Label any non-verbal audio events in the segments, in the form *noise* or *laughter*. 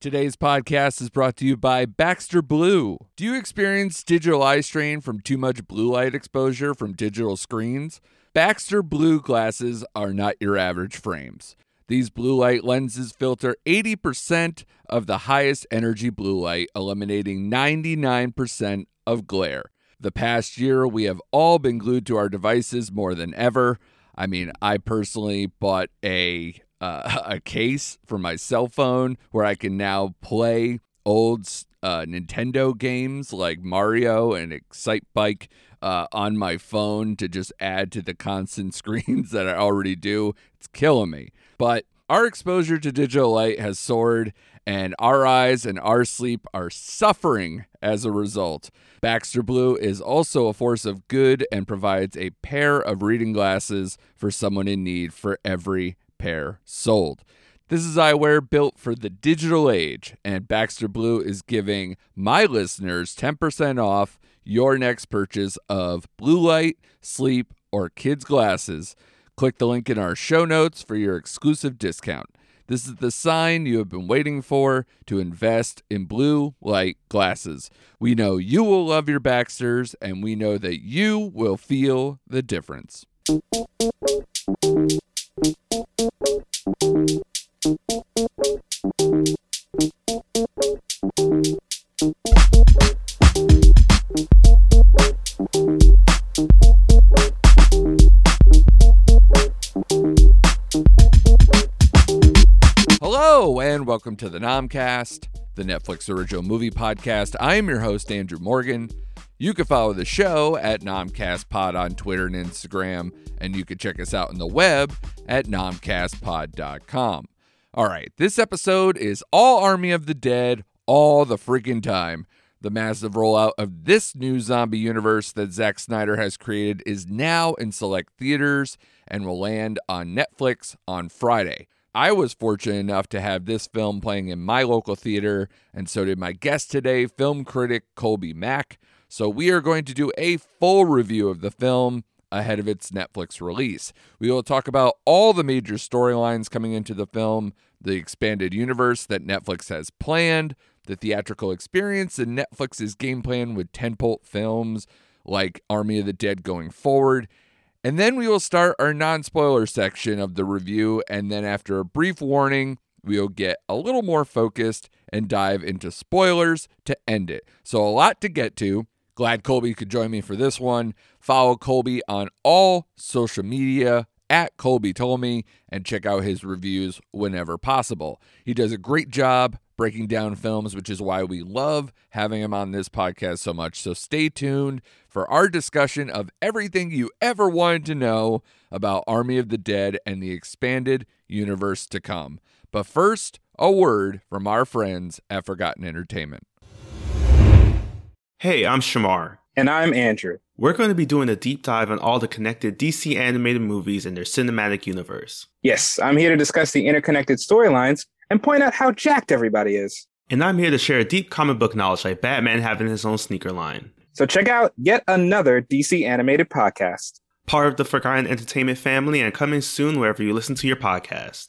Today's podcast is brought to you by Baxter Blue. Do you experience digital eye strain from too much blue light exposure from digital screens? Baxter Blue glasses are not your average frames. These blue light lenses filter 80% of the highest energy blue light, eliminating 99% of glare. The past year, we have all been glued to our devices more than ever. I mean, I personally bought a uh, a case for my cell phone where I can now play old uh, Nintendo games like Mario and Excite Bike uh, on my phone to just add to the constant *laughs* screens that I already do. It's killing me. But our exposure to digital light has soared, and our eyes and our sleep are suffering as a result. Baxter Blue is also a force of good and provides a pair of reading glasses for someone in need for every pair sold. This is eyewear built for the digital age, and Baxter Blue is giving my listeners 10% off your next purchase of blue light, sleep, or kids' glasses. Click the link in our show notes for your exclusive discount. This is the sign you have been waiting for to invest in blue light glasses. We know you will love your Baxters, and we know that you will feel the difference. Hello, and welcome to the Nomcast, the Netflix original movie podcast. I am your host, Andrew Morgan. You can follow the show at NomcastPod on Twitter and Instagram, and you can check us out on the web at nomcastpod.com. All right, this episode is all Army of the Dead all the freaking time. The massive rollout of this new zombie universe that Zack Snyder has created is now in select theaters and will land on Netflix on Friday. I was fortunate enough to have this film playing in my local theater, and so did my guest today, film critic Kolby Mac. So we are going to do a full review of the film ahead of its Netflix release. We will talk about all the major storylines coming into the film, the expanded universe that Netflix has planned, the theatrical experience, and Netflix's game plan with tentpole films like Army of the Dead going forward. And then we will start our non spoiler section of the review. And then, after a brief warning, we'll get a little more focused and dive into spoilers to end it. So, a lot to get to. Glad Kolby could join me for this one. Follow Kolby on all social media at Kolby Told and check out his reviews whenever possible. He does a great job breaking down films, which is why we love having him on this podcast so much. So stay tuned for our discussion of everything you ever wanted to know about Army of the Dead and the expanded universe to come. But first, a word from our friends at Forgotten Entertainment. Hey, I'm Shamar. And I'm Andrew. We're going to be doing a deep dive on all the connected DC animated movies and their cinematic universe. Yes, I'm here to discuss the interconnected storylines and point out how jacked everybody is. And I'm here to share a deep comic book knowledge like Batman having his own sneaker line. So check out yet another DC animated podcast. Part of the Forgotten Entertainment family and coming soon wherever you listen to your podcast.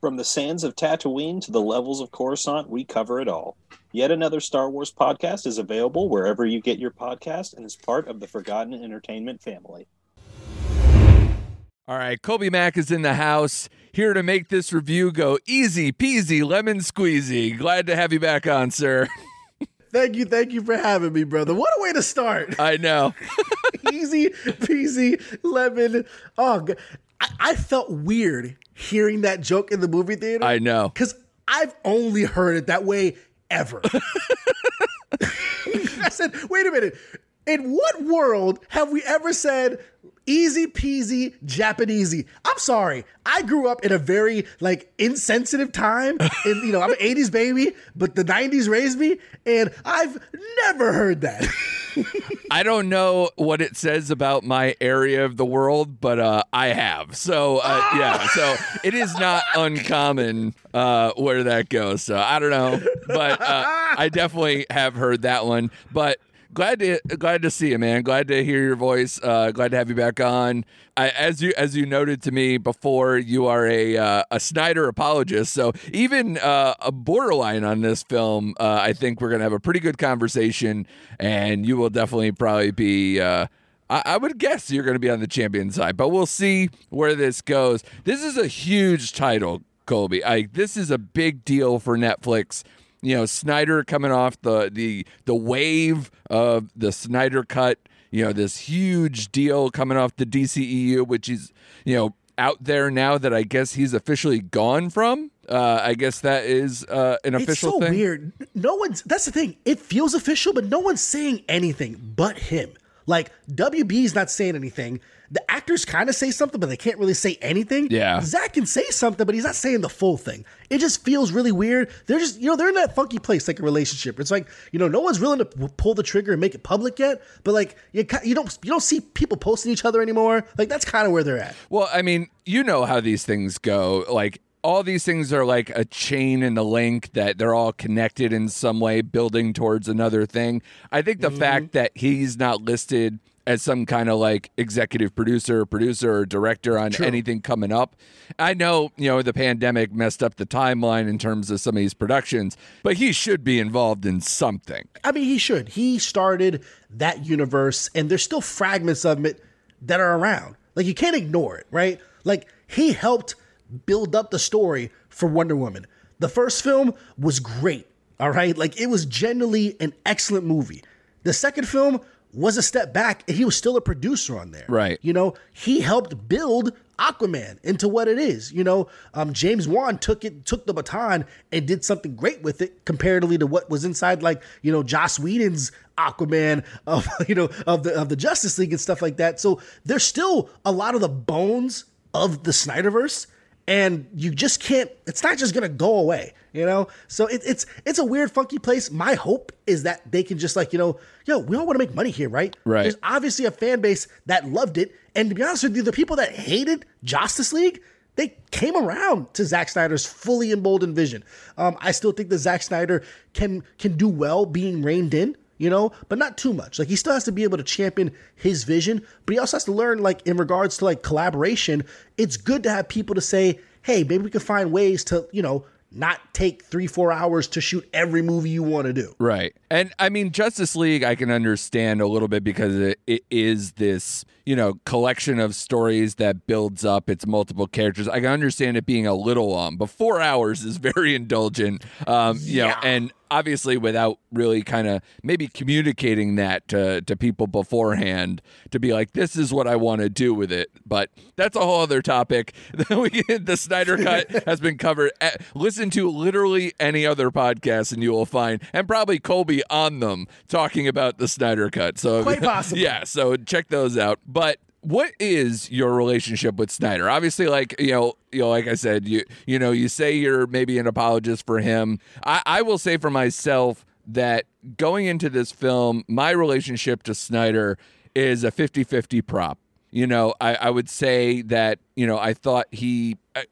From the sands of Tatooine to the levels of Coruscant, we cover it all. Yet another Star Wars podcast is available wherever you get your podcast and is part of the Forgotten Entertainment family. All right, Kolby Mac is in the house, here to make this review go easy peasy lemon squeezy. Glad to have you back on, sir. *laughs* Thank you, thank you for having me, brother. What a way to start. I know. *laughs* easy peasy lemon. Oh, I, I felt weird hearing that joke in the movie theater. I know. Because I've only heard it that way ever. *laughs* *laughs* I said, wait a minute. In what world have we ever said easy peasy Japanesey. I'm sorry. I grew up in a very like insensitive time. And you know, I'm an *laughs* 80s baby, but the 90s raised me, and I've never heard that. I don't know what it says about my area of the world, but uh, I have. So uh, yeah, so it is not *laughs* uncommon uh, where that goes. So I don't know, but uh, I definitely have heard that one. But glad to glad to see you, man. Glad to hear your voice. Uh, glad to have you back on. I, as you as you noted to me before, you are a uh, a Snyder apologist. So even uh, a borderline on this film, uh, I think we're gonna have a pretty good conversation, and you will definitely probably be. Uh, I, would guess you're going to be on the champion side, but we'll see where this goes. This is a huge title, Kolby. I this is a big deal for Netflix you know Snyder coming off the the the wave of the Snyder cut, you know this huge deal coming off the DCEU, which is you know out there now that I guess he's officially gone from. Uh, I guess that is uh, an official it's so thing. weird. No one's. That's the thing. It feels official, but no one's saying anything but him. Like WB is not saying anything. The actors kind of say something, but they can't really say anything. Yeah. Zack can say something, but he's not saying the full thing. It just feels really weird. They're just, you know, they're in that funky place, like a relationship. It's like, you know, no one's willing to pull the trigger and make it public yet, but like, you, you don't, you don't see people posting each other anymore. Like that's kind of where they're at. Well, I mean, you know how these things go. Like all these things are like a chain and a link that they're all connected in some way, building towards another thing. I think the mm-hmm. fact that he's not listed as some kind of like executive producer, producer, or director on anything coming up. I know, you know, the pandemic messed up the timeline in terms of some of these productions, but he should be involved in something. I mean, he should. He started that universe, and there's still fragments of it that are around. Like you can't ignore it, right? Like he helped build up the story for Wonder Woman. The first film was great, all right? Like it was generally an excellent movie. The second film was a step back, and he was still a producer on there. Right. You know, he helped build Aquaman into what it is. You know, um, James Wan took it, took the baton, and did something great with it, comparatively to what was inside, like you know, Joss Whedon's Aquaman of *laughs* you know of the of the Justice League and stuff like that. So there's still a lot of the bones of the Snyderverse, and you just can't. It's not just gonna go away. You know, so it, it's it's a weird, funky place. My hope is that they can just like you know, yo, we all want to make money here, right? Right. There's obviously a fan base that loved it, and to be honest with you, the people that hated Justice League, they came around to Zack Snyder's fully emboldened vision. Um, I still think that Zack Snyder can can do well being reined in, you know, but not too much. Like he still has to be able to champion his vision, but he also has to learn, like in regards to like collaboration, it's good to have people to say, hey, maybe we can find ways to, you know, not take three, four hours to shoot every movie you want to do. Right. And I mean, Justice League, I can understand a little bit because it, it is this, you know, collection of stories that builds up its multiple characters. I can understand it being a little long, but four hours is very indulgent. Um, you know, and obviously without really kind of maybe communicating that to, to people beforehand to be like, this is what I want to do with it. But that's a whole other topic. *laughs* The Snyder Cut *laughs* has been covered. Listen to literally any other podcast and you will find, and probably Kolby on them talking about the Snyder Cut. So Quite *laughs* possible. yeah, so check those out. But what is your relationship with Snyder? Obviously, like you know, you know, like I said, you you know, you say you're maybe an apologist for him. I, I will say for myself that going into this film, my relationship to Snyder is a 50-50 prop. You know, I, I would say that, you know, I thought he uh,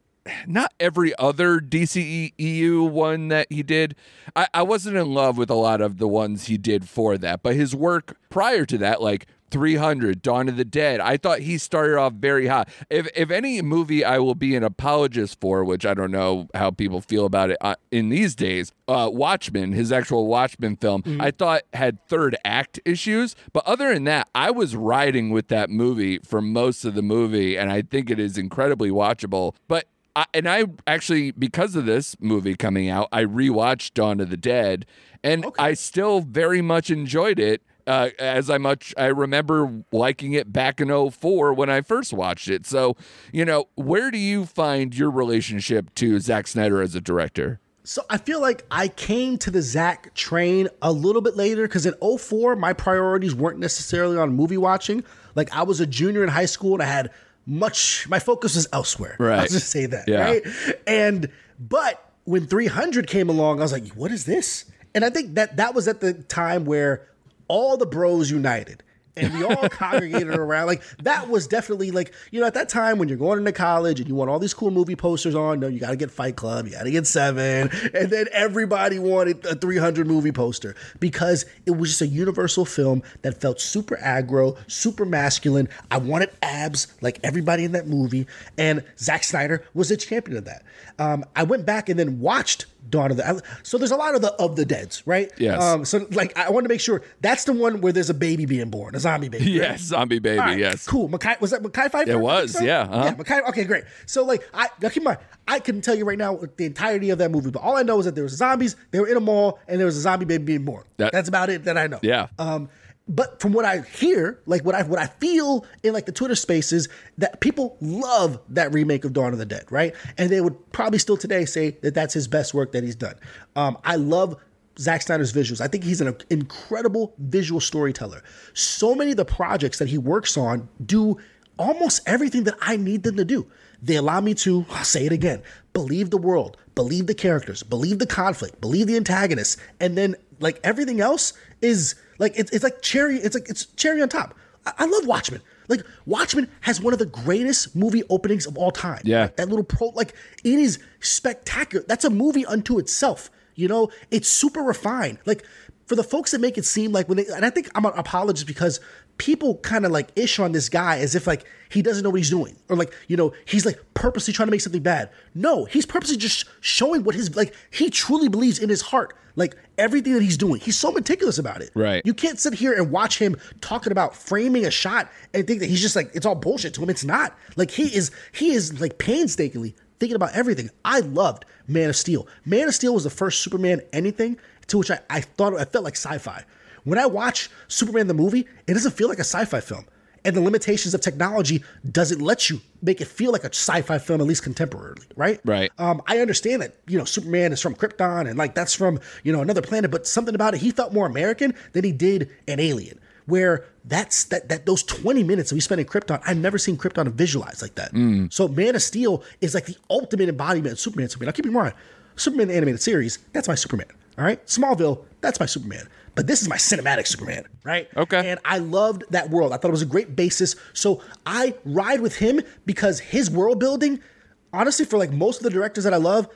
not every other DCEU one that he did. I, I wasn't in love with a lot of the ones he did for that, but his work prior to that, like 300, Dawn of the Dead, I thought he started off very hot. If if any movie I will be an apologist for, which I don't know how people feel about it uh, in these days, uh, Watchmen, his actual Watchmen film, I thought had third act issues, but other than that, I was riding with that movie for most of the movie, and I think it is incredibly watchable. But I, and I actually, because of this movie coming out, I rewatched Dawn of the Dead, and I still very much enjoyed it. Uh, as I much I remember liking it back in 04 when I first watched it. So, you know, where do you find your relationship to Zack Snyder as a director? So I feel like I came to the Zack train a little bit later because in 04, my priorities weren't necessarily on movie watching. Like I was a junior in high school and I had much my focus was elsewhere. Right. I'll just say that. Yeah. Right. And but when 300 came along, I was like, what is this? And I think that that was at the time where all the bros united and we all congregated *laughs* around. Like that was definitely like, you know, at that time when you're going into college and you want all these cool movie posters on, no, you gotta get Fight Club, you gotta get seven, and then everybody wanted a 300 movie poster because it was just a universal film that felt super aggro, super masculine. I wanted abs like everybody in that movie, and Zack Snyder was a champion of that. Um, I went back and then watched Dawn of the. So there's a lot of the of the Dead's, right? Yes. Um, so like I want to make sure that's the one where there's a baby being born, a zombie baby. right? Yes, zombie baby. Right, yes. Cool. Mekhi was that Mekhi Phifer? It was, so? yeah, uh-huh. Yeah, Mekhi. Okay, great. So like I now keep in mind, I couldn't tell you right now the entirety of that movie, but all I know is that there was zombies, they were in a mall, and there was a zombie baby being born. That- That's about it that I know. Yeah. Um, but from what I hear, like what I what I feel in like the Twitter spaces, that people love that remake of Dawn of the Dead, right? And they would probably still today say that that's his best work that he's done. Um, I love Zack Snyder's visuals. I think he's an incredible visual storyteller. So many of the projects that he works on do almost everything that I need them to do. They allow me to, I'll say it again, believe the world, believe the characters, believe the conflict, believe the antagonists, and then like everything else is like it's, it's like cherry. It's like it's cherry on top. I, I love Watchmen. Like Watchmen has one of the greatest movie openings of all time. Yeah. that little pro, like it is spectacular. That's a movie unto itself. You know, it's super refined. Like for the folks that make it seem like when they, and I think I'm an apologist because people kind of like ish on this guy as if like he doesn't know what he's doing or like you know he's like purposely trying to make something bad. No, he's purposely just showing what his like he truly believes in his heart. Like everything that he's doing, he's so meticulous about it. Right. You can't sit here and watch him talking about framing a shot and think that he's just like it's all bullshit to him. It's not. Like he is he is like painstakingly thinking about everything. I loved Man of Steel. Man of Steel was the first Superman anything to which I, I thought I felt like sci-fi. When I watch Superman the movie, it doesn't feel like a sci-fi film. And the limitations of technology doesn't let you make it feel like a sci-fi film, at least contemporarily, right? Right. Um, I understand that you know Superman is from Krypton and like that's from you know another planet, but something about it he felt more American than he did an alien. Where that's that that those twenty minutes that we spent in Krypton, I've never seen Krypton visualized like that. So Man of Steel is like the ultimate embodiment of Superman. Superman. Now keep in mind, Superman the animated series, that's my Superman. All right, Smallville, that's my Superman. But this is my cinematic Superman, right? Okay. And I loved that world. I thought it was a great basis. So I ride with him because his world building, honestly, for like most of the directors that I love,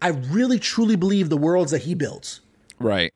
I really truly believe the worlds that he builds. Right.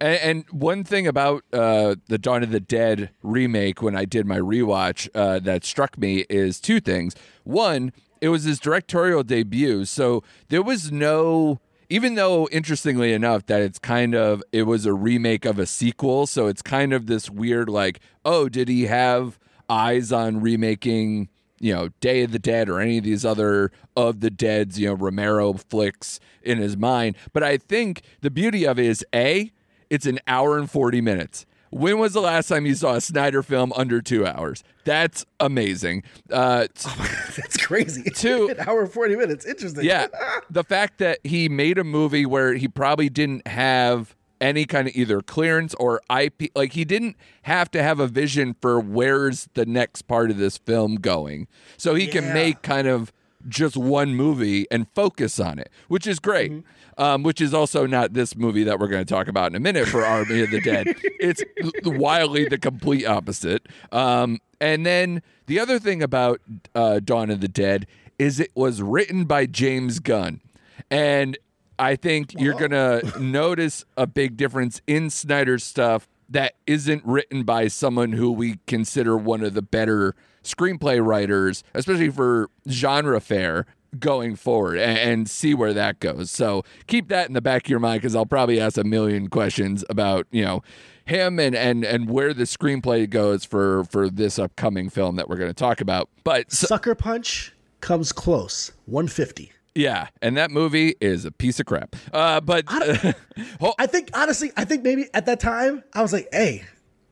And, and one thing about uh, the Dawn of the Dead remake, when I did my rewatch, uh, that struck me is two things. One, it was his directorial debut, so there was no. Even though, interestingly enough, that it's kind of it was a remake of a sequel, so it's kind of this weird, like, oh, did he have eyes on remaking you know, Day of the Dead or any of these other of the Dead's, you know, Romero flicks in his mind. But I think the beauty of it is A, it's an hour and 40 minutes. When was the last time you saw a Snyder film under two hours? That's amazing. Uh, *laughs* t- That's crazy. *laughs* Two- An hour and 40 minutes. Interesting. yeah. *laughs* The fact that he made a movie where he probably didn't have any kind of either clearance or IP, like he didn't have to have a vision for where's the next part of this film going. So he can make kind of just one movie and focus on it, which is great. Mm-hmm. Um, which is also not this movie that we're going to talk about in a minute for Army of the Dead. *laughs* It's wildly the complete opposite. Um, and then the other thing about uh, Dawn of the Dead is it was written by James Gunn. And I think you're going *laughs* to notice a big difference in Snyder's stuff that isn't written by someone who we consider one of the better screenplay writers, especially for genre fare going forward and, and see where that goes. So keep that in the back of your mind because I'll probably ask a million questions about, you know, him and and and where the screenplay goes for for this upcoming film that we're going to talk about. But so, Sucker Punch comes close. 150. yeah, and that movie is a piece of crap. Uh, but *laughs* I think honestly, I think maybe at that time I was like, "Hey,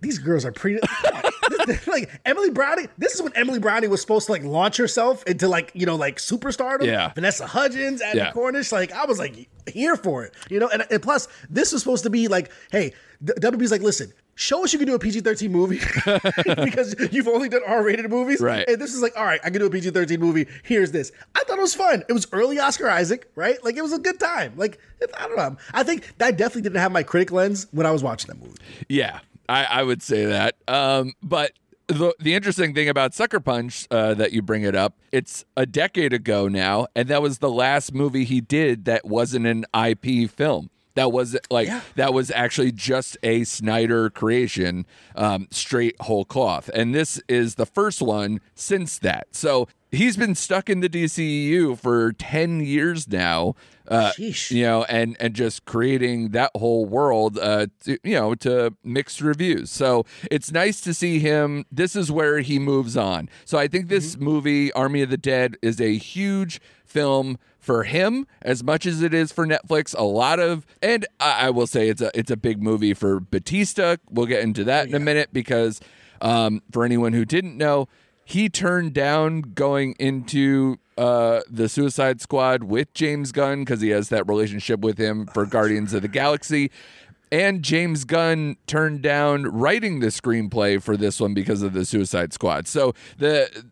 these girls are pretty." *laughs* like Emily Browning. This is when Emily Browning was supposed to like launch herself into like you know like superstardom. Yeah. Vanessa Hudgens, Abbie Yeah. Cornish. Like I was like here for it, you know. And, and plus, this was supposed to be like, hey, WB's like, listen. Show us you can do a PG 13 movie *laughs* because you've only done R rated movies. Right. And this is like, all right, I can do a PG 13 movie. Here's this. I thought it was fun. It was early Oscar Isaac, right? Like, it was a good time. Like, I don't know. I think I definitely didn't have my critic lens when I was watching that movie. Yeah, I, I would say that. Um, but the the interesting thing about Sucker Punch uh, that you bring it up, it's a decade ago now, and that was the last movie he did that wasn't an IP film. That was like Yeah. that was actually just a Snyder creation, um, straight whole cloth, and this is the first one since that. So he's been stuck in the DCEU for ten years now. Uh, Sheesh. you know, and and just creating that whole world, uh, to, you know, to mixed reviews. So it's nice to see him. This is where he moves on. So I think this movie, Army of the Dead, is a huge film for him as much as it is for Netflix. A lot of, and I, I will say it's a it's a big movie for Bautista. We'll get into that in a minute because um, for anyone who didn't know, he turned down going into uh, the Suicide Squad with James Gunn because he has that relationship with him for *laughs* Guardians of the Galaxy. And James Gunn turned down writing the screenplay for this one because of the Suicide Squad. So the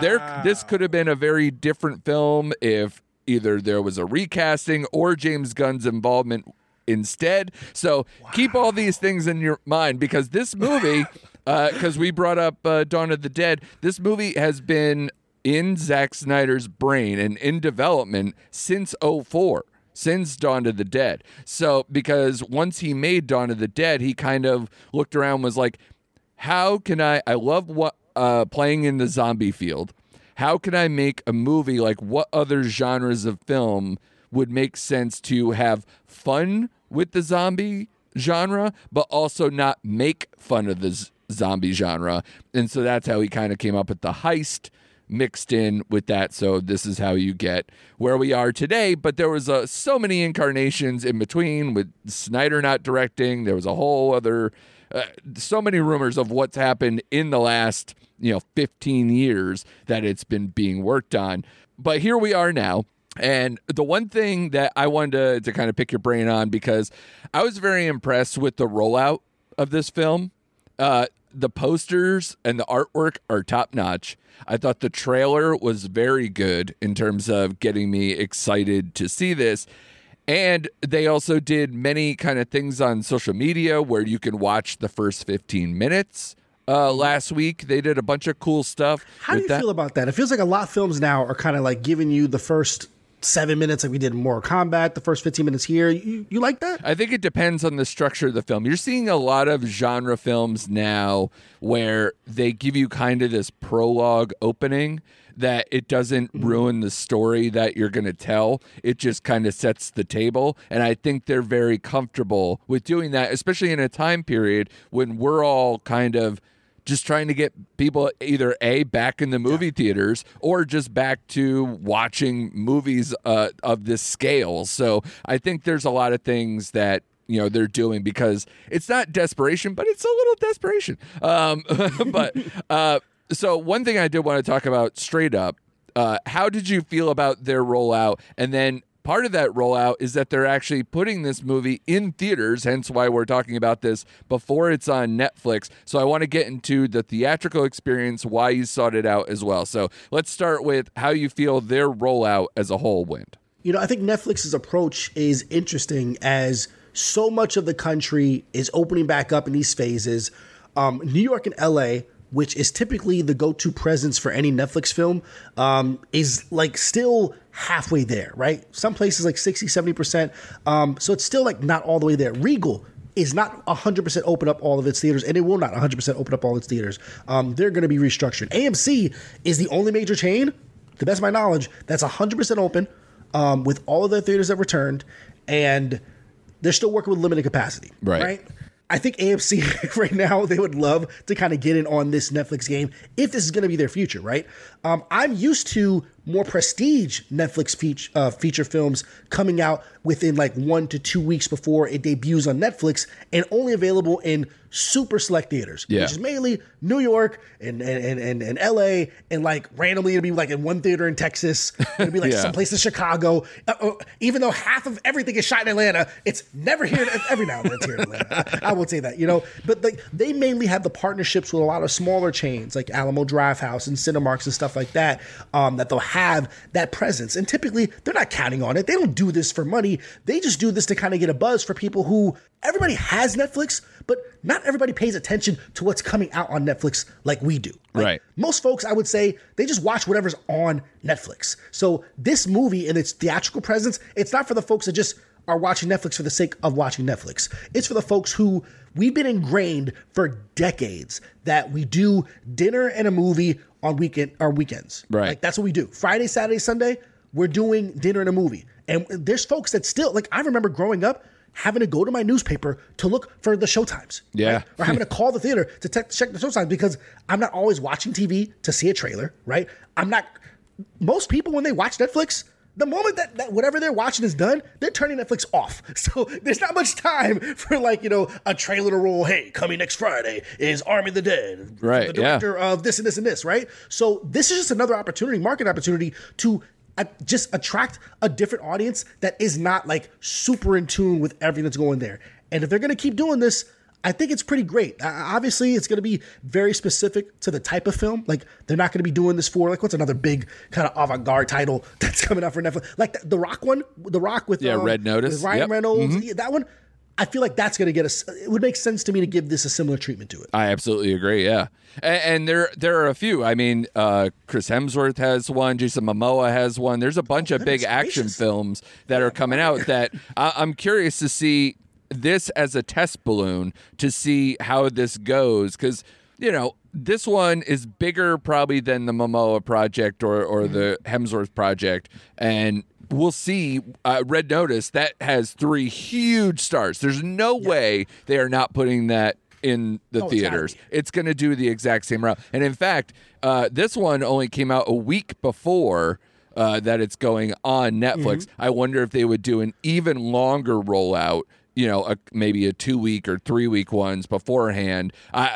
there this could have been a very different film if either there was a recasting or James Gunn's involvement instead. So keep all these things in your mind because this movie, *laughs* because we brought up uh, Dawn of the Dead, this movie has been in Zack Snyder's brain and in development since 04 since Dawn of the Dead. So because once he made Dawn of the Dead, he kind of looked around and was like, how can I I love what uh playing in the zombie field. How can I make a movie like what other genres of film would make sense to have fun with the zombie genre but also not make fun of the zombie genre. And so that's how he kind of came up with the heist mixed in with that. So this is how you get where we are today. But there was uh, so many incarnations in between with Snyder not directing. There was a whole other, uh, so many rumors of what's happened in the last, you know, 15 years that it's been being worked on. But here we are now. And the one thing that I wanted to, to kind of pick your brain on because I was very impressed with the rollout of this film. Uh, the posters and the artwork are top notch. I thought the trailer was very good in terms of getting me excited to see this. And they also did many kind of things on social media where you can watch the first 15 minutes. Uh, last week they did a bunch of cool stuff. How do you that. feel about that? It feels like a lot of films now are kind of like giving you the first seven minutes, like we did in Mortal Kombat, the first 15 minutes here. You, you like that? I think it depends on the structure of the film. You're seeing a lot of genre films now where they give you kind of this prologue opening that it doesn't mm-hmm. ruin the story that you're going to tell. It just kind of sets the table. And I think they're very comfortable with doing that, especially in a time period when we're all kind of just trying to get people either a back in the movie theaters or just back to watching movies uh, of this scale. So I think there's a lot of things that you know they're doing because it's not desperation, but it's a little desperation. Um, *laughs* but uh, so one thing I did want to talk about straight up. Uh, how did you feel about their rollout? And then part of that rollout is that they're actually putting this movie in theaters, hence why we're talking about this before it's on Netflix. So I want to get into the theatrical experience, why you sought it out as well. So let's start with how you feel their rollout as a whole went. You know, I think Netflix's approach is interesting as so much of the country is opening back up in these phases. Um, New York and LA, which is typically the go-to presence for any Netflix film, um, is like still halfway there, right? Some places like 60, 70%. Um, so it's still like not all the way there. Regal is not 100% open up all of its theaters, and it will not 100% open up all its theaters. Um, they're going to be restructured. AMC is the only major chain, to best of my knowledge, that's 100% open um, with all of their theaters that returned, and they're still working with limited capacity. right? Right. I think AMC *laughs* right now they would love to kind of get in on this Netflix game if this is going to be their future, right? Um, I'm used to more prestige Netflix feature, uh, feature films coming out within like one to two weeks before it debuts on Netflix and only available in super select theaters, Yeah. which is mainly New York and and, and, and LA and like randomly it'll be like in one theater in Texas, it'll be like *laughs* Yeah. someplace in Chicago. Uh, uh, even though half of everything is shot in Atlanta, it's never here. Every now and then it's here in Atlanta. *laughs* I, I will say that, you know. But like they mainly have the partnerships with a lot of smaller chains like Alamo Drafthouse and Cinemarks and stuff like that. Um, that they'll have that presence, and typically they're not counting on it. They don't do this for money. They just do this to kind of get a buzz for people who everybody has Netflix, but not everybody pays attention to what's coming out on Netflix like we do. Like, Right. most folks, I would say, they just watch whatever's on Netflix. So this movie and its theatrical presence, it's not for the folks that just are watching Netflix for the sake of watching Netflix. It's for the folks who we've been ingrained for decades that we do dinner and a movie on weekend or weekends. Right. Like that's what we do. Friday, Saturday, Sunday, we're doing dinner and a movie. And there's folks that still like I remember growing up having to go to my newspaper to look for the showtimes. Yeah. right? Or having to *laughs* call the theater to te- check the showtimes because I'm not always watching TV to see a trailer, right? I'm not most people when they watch Netflix, the moment that, that whatever they're watching is done, they're turning Netflix off. *laughs* So there's not much time for like, you know, a trailer to roll, hey, coming next Friday is Army of the Dead. Right, The yeah. director of this and this and this, right? So this is just another opportunity, market opportunity to uh, just attract a different audience that is not like super in tune with everything that's going there. And if they're going to keep doing this, I think it's pretty great. Uh, obviously, it's going to be very specific to the type of film. Like they're not going to be doing this for like what's another big kind of avant-garde title *laughs* that's coming out for Netflix, like the, the Rock one, the Rock with Yeah, um, Red Notice. Ryan Yep. Mm-hmm. Reynolds. Yeah, that one. I feel like that's going to get us. It would make sense to me to give this a similar treatment to it. I absolutely agree. Yeah, and, and there there are a few. I mean, uh, Chris Hemsworth has one. Jason Momoa has one. There's a bunch of big goodness action films that are coming out that *laughs* I, I'm curious to see this as a test balloon to see how this goes because you know this one is bigger probably than the Momoa project or or the Hemsworth project and. We'll see. Uh, Red Notice that has three huge stars. There's no way they are not putting that in the Oh, theaters. be. It's going to do the exact same route. And in fact, uh, this one only came out a week before uh, that it's going on Netflix. Mm-hmm. I wonder if they would do an even longer rollout. You know, a, maybe a two week or three week ones beforehand,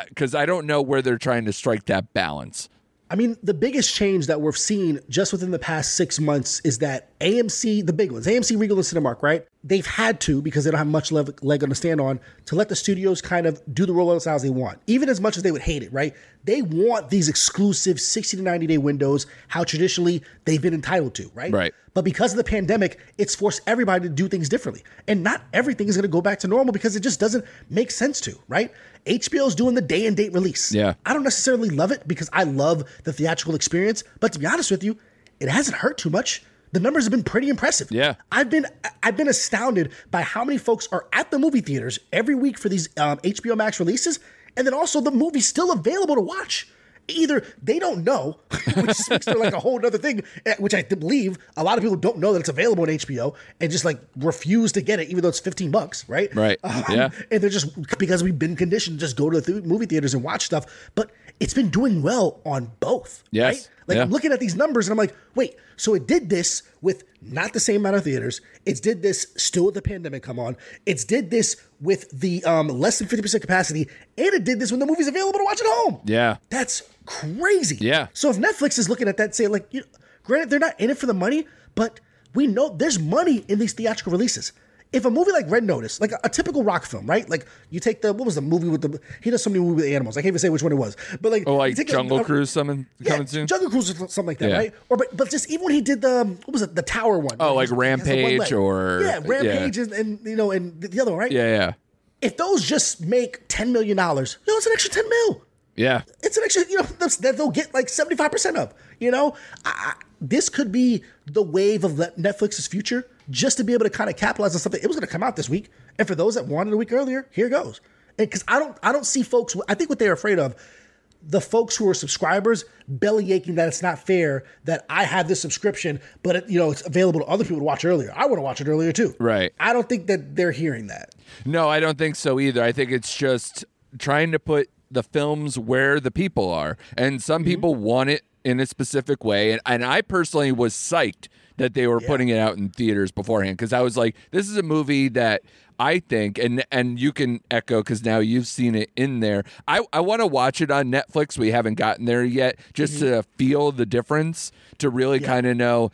because I don't know where they're trying to strike that balance. I mean, the biggest change that we've seen just within the past six months is that AMC, the big ones, AMC, Regal, and Cinemark, right? They've had to, because they don't have much leg, leg on to stand on, to let the studios kind of do the rollouts as they want. Even as much as they would hate it, right? They want these exclusive 60 to 90 day windows, how traditionally they've been entitled to, right? Right. But because of the pandemic, it's forced everybody to do things differently. And not everything is going to go back to normal because it just doesn't make sense to, right? HBO's doing the day and date release. Yeah. I don't necessarily love it because I love the theatrical experience, but to be honest with you, it hasn't hurt too much. The numbers have been pretty impressive. Yeah. I've been I've been astounded by how many folks are at the movie theaters every week for these um, HBO Max releases, and then also the movie's still available to watch. Either they don't know, *laughs* which speaks to like a whole other thing, eh, which I believe a lot of people don't know that it's available on HBO and just like refuse to get it, even though it's 15 bucks, right? Right. Um, Yeah. And they're just because we've been conditioned to just go to the th- movie theaters and watch stuff, but it's been doing well on both. Yes. Right? Like Yeah. I'm looking at these numbers and I'm like, wait, so it did this with not the same amount of theaters. It's did this still with the pandemic come on. It's did this with the um, less than 50% capacity, and it did this when the movie's available to watch at home. Yeah. That's crazy. Yeah. So if Netflix is looking at that, saying like, you granted they're not in it for the money, but we know there's money in these theatrical releases. If a movie like Red Notice, like a, a typical rock film, right? Like you take the what was the movie with the he does so many movies with animals. I can't even say which one it was, but like Oh, you like Jungle a- Cruise coming yeah, coming soon. Jungle Cruise or something like that, Yeah. right? Or but, but just even when he did the um, what was it, the Tower one? Oh, like he has- he has the one Rampage or- yeah, Rampage and, and you know and the, the other one, right? yeah, yeah, If those just make ten million dollars, you know, it's an extra ten mil yeah. it's an extra, you know, that they'll get like 75% of, you know? I, this could be the wave of Netflix's future just to be able to kind of capitalize on something. It was going to come out this week. And for those that wanted a week earlier, here it goes. Because I don't, I don't see folks, I think what they're afraid of, the folks who are subscribers belly aching that it's not fair that I have this subscription, but it, you know, it's available to other people to watch earlier. I want to watch it earlier too. Right. I don't think that they're hearing that. No, I don't think so either. I think it's just trying to put the films where the people are. And some Mm-hmm. people want it in a specific way, and and I personally was psyched that they were putting it out in theaters beforehand because I was like, this is a movie that I think, and and you can echo because now you've seen it in there. I I want to watch it on Netflix. We haven't gotten there yet, just to feel the difference, to really kind of know,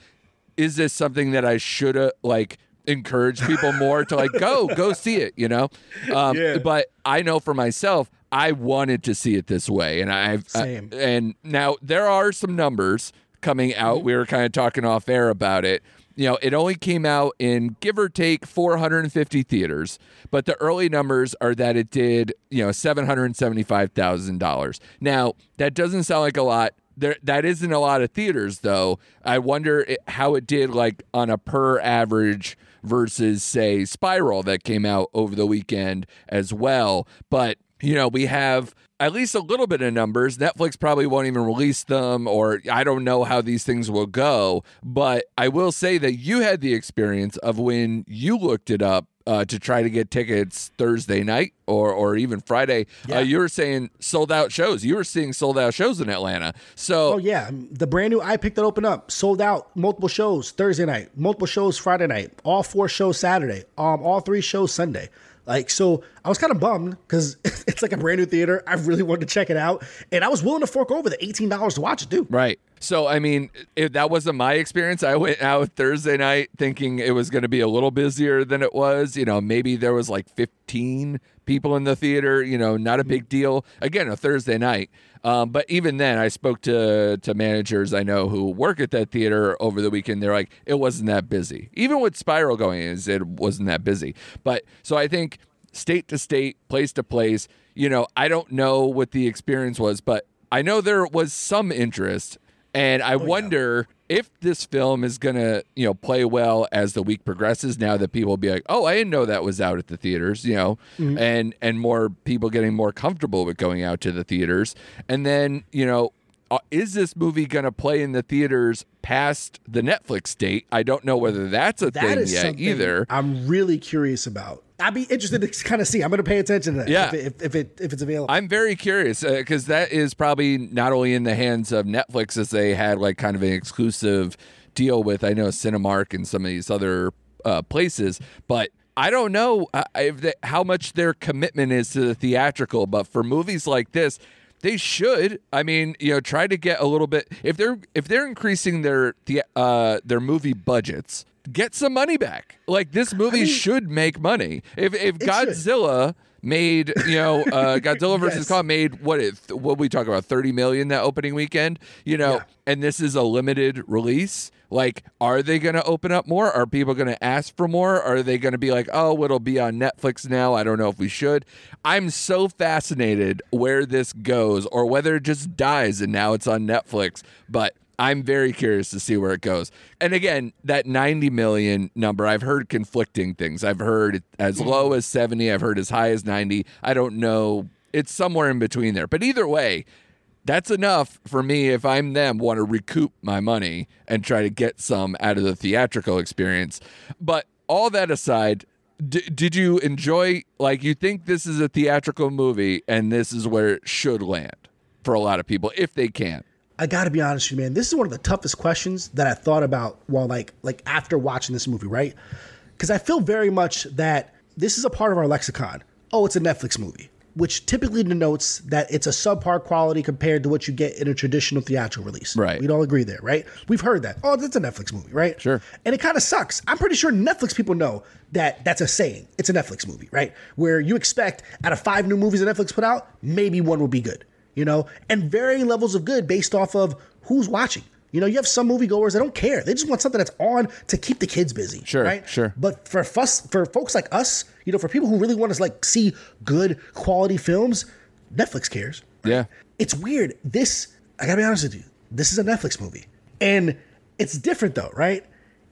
is this something that I should have like encourage people more to like go go see it, you know? Um, Yeah. But I know for myself. I wanted to see it this way, and I've I- Same. and now there are some numbers coming out. Mm-hmm. We were kind of talking off air about it. You know, it only came out in give or take 450 theaters, but the early numbers are that it did, you know, $775,000. Now, that doesn't sound like a lot. There, that isn't a lot of theaters, though. I wonder it, how it did, like on a per average versus, say, Spiral that came out over the weekend as well. But you know, we have at least a little bit of numbers. Netflix probably won't even release them, or I don't know how these things will go. But I will say that you had the experience of when you looked it up uh, to try to get tickets Thursday night or or even Friday. Uh, you were saying sold out shows. You were seeing sold out shows in Atlanta. So Oh yeah, the brand new I picked it open up, sold out. Multiple shows Thursday night, multiple shows Friday night, all four shows Saturday, um, all three shows Sunday. Like so, I was kind of bummed because *laughs* it's like a brand new theater. I really wanted to check it out, and I was willing to fork over the eighteen dollars to watch it too. Right. So, I mean, if that wasn't my experience, I went out Thursday night thinking it was going to be a little busier than it was. You know, maybe there was like 15 people in the theater, you know, not a big deal. Again, a Thursday night. Um, but even then, I spoke to to managers I know who work at that theater over the weekend. They're like, it wasn't that busy. Even with Spiral going, is it wasn't that busy. But so I think state to state, place to place. You know, I don't know what the experience was, but I know there was some interest, and I wonder if this film is gonna, you know, play well as the week progresses. Now that people will be like, "Oh, I didn't know that was out at the theaters," you know, and and more people getting more comfortable with going out to the theaters, and then you know. Uh, is this movie going to play in the theaters past the Netflix date? I don't know whether that's a That thing yet either. I'm really curious about. I'd be interested to *laughs* kind of see. I'm going to pay attention to that. Yeah. if it, if, if it if it's available. I'm very curious because that is probably not only in the hands of Netflix as they had like kind of an exclusive deal with I know Cinemark and some of these other uh, places, but I don't know uh, they, how much their commitment is to the theatrical. But for movies like this, they should. I mean, you know, try to get a little bit if they're if they're increasing their the uh, their movie budgets. Get some money back. Like this movie should make money. If if should. Godzilla made you know uh, *laughs* Godzilla versus Yes. Kong made what it what we talk about thirty million that opening weekend. You know, Yeah. and this is a limited release. Like, are they going to open up more? Are people going to ask for more? Are they going to be like, oh, it'll be on Netflix now? I don't know if we should. I'm so fascinated where this goes or whether it just dies and now it's on Netflix. But I'm very curious to see where it goes. And again, that 90 million number, I've heard conflicting things. I've heard as mm-hmm. low as 70, I've heard as high as 90. I don't know. It's somewhere in between there. But either way, that's enough for me if I'm them want to recoup my money and try to get some out of the theatrical experience. But all that aside, d- did you enjoy like you think this is a theatrical movie and this is where it should land for a lot of people if they can? I got to be honest with you, man. This is one of the toughest questions that I thought about while like like after watching this movie, right? Because I feel very much that this is a part of our lexicon. Oh, it's a Netflix movie, which typically denotes that it's a subpar quality compared to what you get in a traditional theatrical release. Right. We'd all agree there, right? We've heard that. Oh, that's a Netflix movie, right? Sure. And it kind of sucks. I'm pretty sure Netflix people know that that's a saying. It's a Netflix movie, right? Where you expect out of five new movies that Netflix put out, maybe one will be good, you know? And varying levels of good based off of who's watching. You know, you have some moviegoers that don't care. They just want something that's on to keep the kids busy. Sure, right? sure. But for fuss, for folks like us, you know, for people who really want to like see good quality films, Netflix cares. Yeah. It's weird. This, I gotta be honest with you, this is a Netflix movie. And it's different though, right?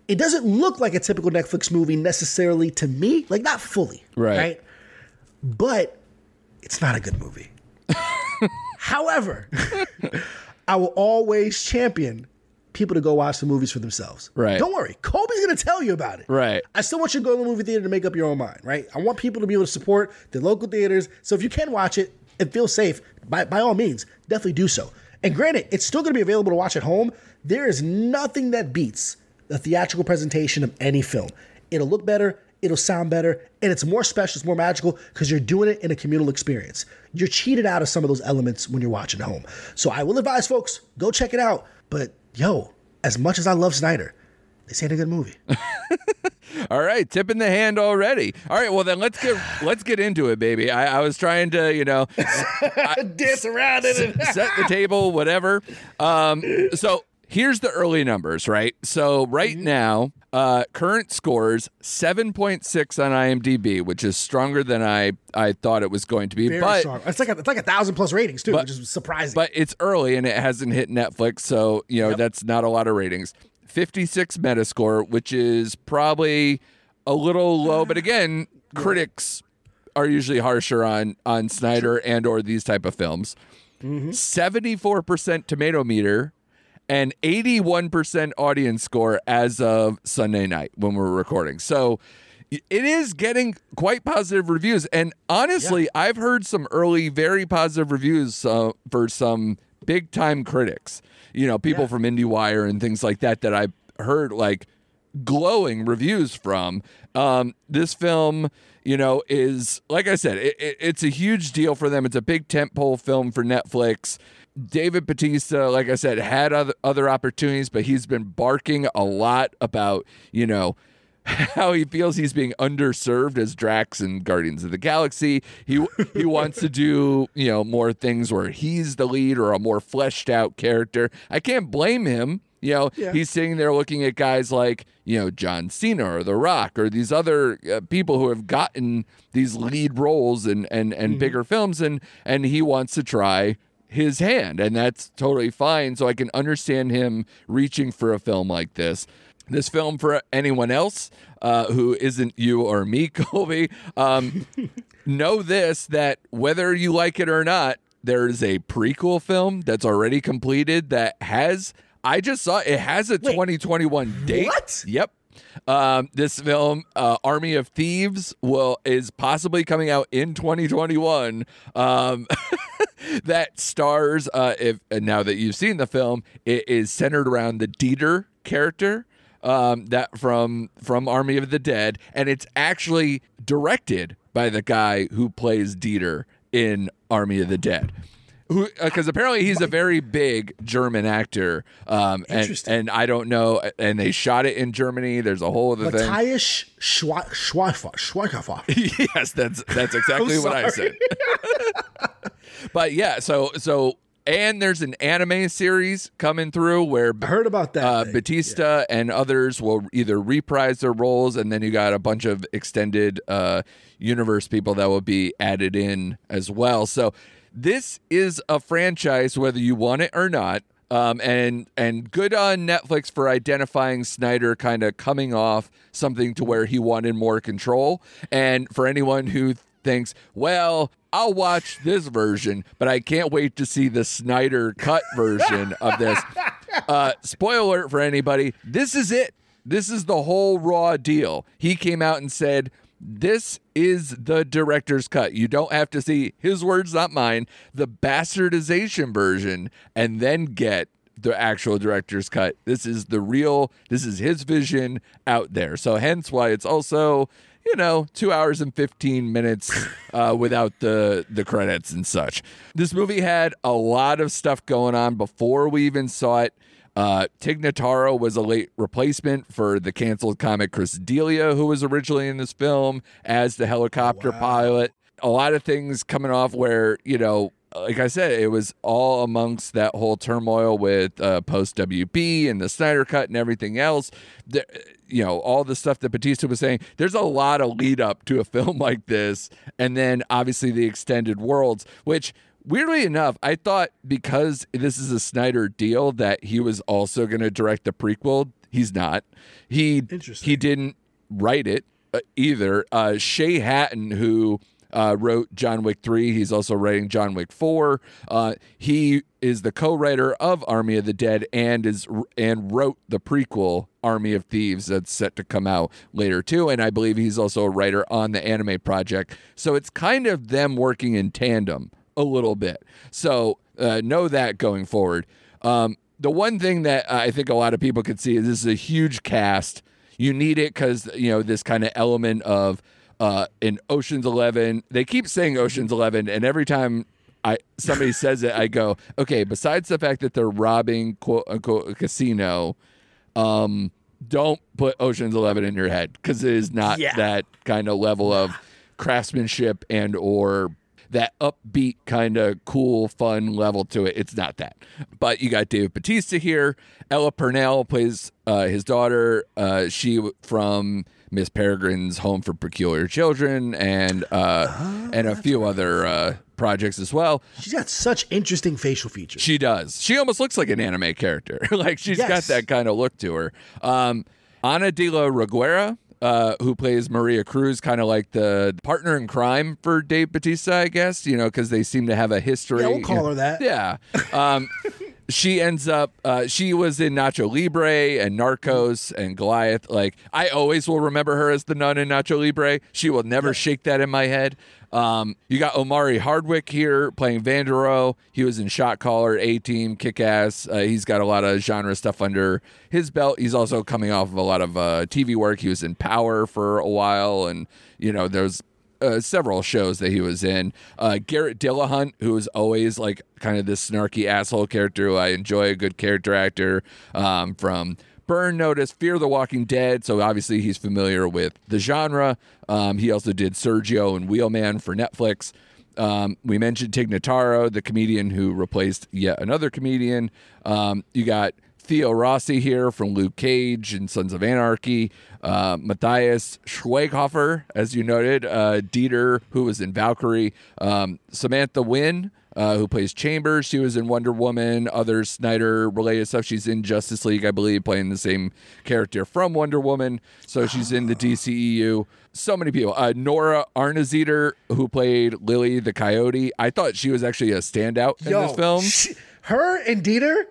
It doesn't look like a typical Netflix movie necessarily to me, like not fully. right? Right. But it's not a good movie. However, *laughs* I will always champion people to go watch the movies for themselves. Right. Don't worry. Kolby's gonna tell you about it. Right. I still want you to go to the movie theater to make up your own mind, right? I want people to be able to support the local theaters. So if you can watch it and feel safe, by, by all means, definitely do so. And granted, it's still going to be available to watch at home. There is nothing that beats the theatrical presentation of any film. It'll look better, it'll sound better, and it's more special, it's more magical because you're doing it in a communal experience. You're cheated out of some of those elements when you're watching at home. So I will advise folks, go check it out. But yo, as much as I love Snyder, this ain't a good movie. *laughs* All right, tipping the hand already. All right, well then let's get *sighs* let's get into it, baby. I, I was trying to, you know, *laughs* Dance around in it. set the table, whatever. Um, so here's the early numbers, right? So right Mm-hmm. now, uh, current scores seven point six on IMDb, which is stronger than I I thought it was going to be. Very but strong. It's like a, it's like a thousand plus ratings too, But- which is surprising. but it's early and it hasn't hit Netflix, so you know Yep. that's not a lot of ratings. 56 Metascore, which is probably a little low, but *sighs* again, critics are usually harsher on on Snyder and or these type of films. Mm-hmm. 74% tomato meter and 81% audience score as of Sunday night when we're recording. So it is getting quite positive reviews. And honestly, I've heard some early, very positive reviews uh, for some big time critics. You know, people from IndieWire and things like that that I've heard like glowing reviews from. Um, this film, you know, is like I said, it, it, it's a huge deal for them. It's a big tentpole film for Netflix. David Bautista, like I said, had other other opportunities, but he's been barking a lot about, you know, *laughs* how he feels he's being underserved as Drax in Guardians of the Galaxy. He he wants to do, you know, more things where he's the lead or a more fleshed out character. I can't blame him. You know, he's sitting there looking at guys like, you know, John Cena or The Rock or these other uh, people who have gotten these lead roles and and and bigger films and and he wants to try his hand and that's totally fine so I can understand him reaching for a film like this. This film for anyone else uh, who isn't you or me, *laughs* Kolby, um, *laughs* know this that whether you like it or not, there's a prequel film that's already completed that has. I just saw it has a 2021 date. what? Yep. Um, this film, uh, Army of Thieves, will is possibly coming out in 2021. Um, *laughs* that stars, uh, if now that you've seen the film, it is centered around the Dieter character um, that from from Army of the Dead, and it's actually directed by the guy who plays Dieter in Army of the Dead. Who, because apparently he's a very big German actor, um, and Interesting. and I don't know, and they shot it in Germany. There's a whole other thing. Matthias Schwa- Schweifer. Schweifer. *laughs* yes, that's that's exactly what I said. *laughs* but yeah, so so and there's an anime series coming through where I heard about that. uh, thing. Bautista and others will either reprise their roles, and then you got a bunch of extended uh, universe people that will be added in as well. So this is a franchise, whether you want it or not. Um, and and good on Netflix for identifying Snyder kind of coming off something to where he wanted more control. And for anyone who thinks, well, I'll watch this version, but I can't wait to see the Snyder cut version of this. *laughs* Uh, spoiler alert for anybody, this is it. This is the whole raw deal. He came out and said, This is the director's cut. You don't have to see his words, not mine, the bastardization version, and then get the actual director's cut. This is the real, this is his vision out there. So, hence why it's also you know, two hours and 15 minutes *laughs* uh, without the, the credits and such. This movie had a lot of stuff going on before we even saw it. Uh, Tig Notaro was a late replacement for the canceled comic Chris D'Elia, who was originally in this film as the helicopter pilot. A lot of things coming off where, you know, like I said, it was all amongst that whole turmoil with uh, post WB and the Snyder Cut and everything else. The, you know, all the stuff that Bautista was saying. There's a lot of lead up to a *laughs* film like this, and then obviously the extended worlds, which weirdly enough, I thought because this is a Snyder deal that he was also going to direct the prequel. He's not. He he didn't write it uh, either. Uh, Shay Hatten, who uh, wrote John Wick 3. He's also writing John Wick 4. Uh, he is the co-writer of Army of the Dead and is and wrote the prequel Army of Thieves that's set to come out later too. And I believe he's also a writer on the anime project. So it's kind of them working in tandem a little bit. So uh, know that going forward. Um, the one thing that I think a lot of people could see is this is a huge cast. You need it because you know this kind of element of uh, in Ocean's Eleven. They keep saying Ocean's Eleven, and every time I somebody says it, I go, okay. Besides the fact that they're robbing quote unquote a casino, um, don't put Ocean's Eleven in your head because it is not Yeah. that kind of level of craftsmanship and or that upbeat kind of cool fun level to it it's not that but you got David Bautista here Ella Purnell plays uh, his daughter uh, she from Miss Peregrine's Home for Peculiar Children and uh, and a few other uh, projects as well She's got such interesting facial features. she does. She almost looks like an anime character. *laughs* like she's got that kind of look to her. Um, Ana de la Reguera, uh, who plays Maria Cruz, kind of like the partner in crime for Dave Bautista, I guess. You know, because they seem to have a history. Yeah, we'll call her that. *laughs* Yeah. Um, she ends up. Uh, she was in Nacho Libre and Narcos and Goliath. Like I always will remember her as the nun in Nacho Libre. She will never shake that in my head. Um, you got Omari Hardwick here playing Vanderohe. He was in Shot Caller, A Team, Kick Ass. Uh, he's got a lot of genre stuff under his belt. He's also coming off of a lot of uh, TV work. He was in Power for a while, and you know there's uh, several shows that he was in. Uh, Garrett Dillahunt, who is always like kind of this snarky asshole character who I enjoy, a good character actor um, from Burn Notice, Fear the Walking Dead. So obviously he's familiar with the genre. Um, he also did Sergio and Wheelman for Netflix. Um, we mentioned Tig Notaro, the comedian who replaced yet another comedian. Um, you got Theo Rossi here from Luke Cage and Sons of Anarchy. Uh, Matthias Schweighofer, as you noted. Uh, Dieter, who was in Valkyrie. Um, Samantha Win, uh, who plays Chambers. She was in Wonder Woman, other Snyder related stuff. She's in Justice League, I believe, playing the same character from Wonder Woman. So she's in the DCEU. So many people. Uh, Nora Arnezeder, who played Lily the Coyote. I thought she was actually a standout in this film. she- her and Dieter,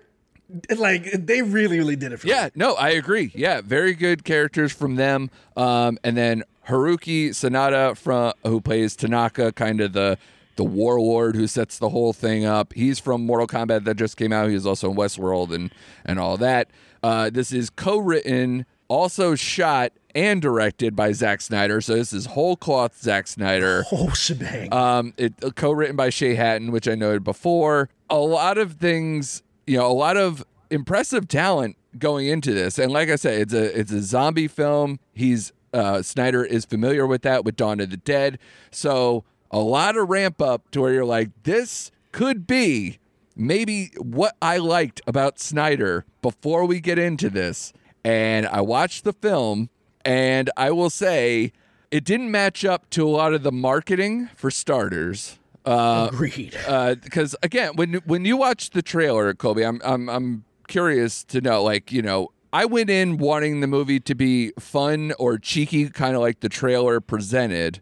like they really, really did it for me. Yeah, no, I agree. Yeah, very good characters from them. Um, and then Haruki Sanada from who plays Tanaka, kind of the the warlord who sets the whole thing up. He's from Mortal Kombat that just came out. He was also in Westworld and and all that. Uh, this is co-written, also shot and directed by Zack Snyder. So this is whole cloth Zack Snyder. Whole *laughs* shebang. Um, it uh, co-written by Shay Hatten, which I noted before. A lot of things, you know, a lot of impressive talent going into this, and like I said, it's a it's a zombie film. He's uh, Snyder is familiar with that with Dawn of the Dead, so a lot of ramp up to where you're like, this could be maybe what I liked about Snyder before we get into this. And I watched the film, and I will say it didn't match up to a lot of the marketing for starters. Uh, Agreed. because again, when when you watch the trailer, Kolby, I'm I'm I'm curious to know, like you know, I went in wanting the movie to be fun or cheeky, kind of like the trailer presented,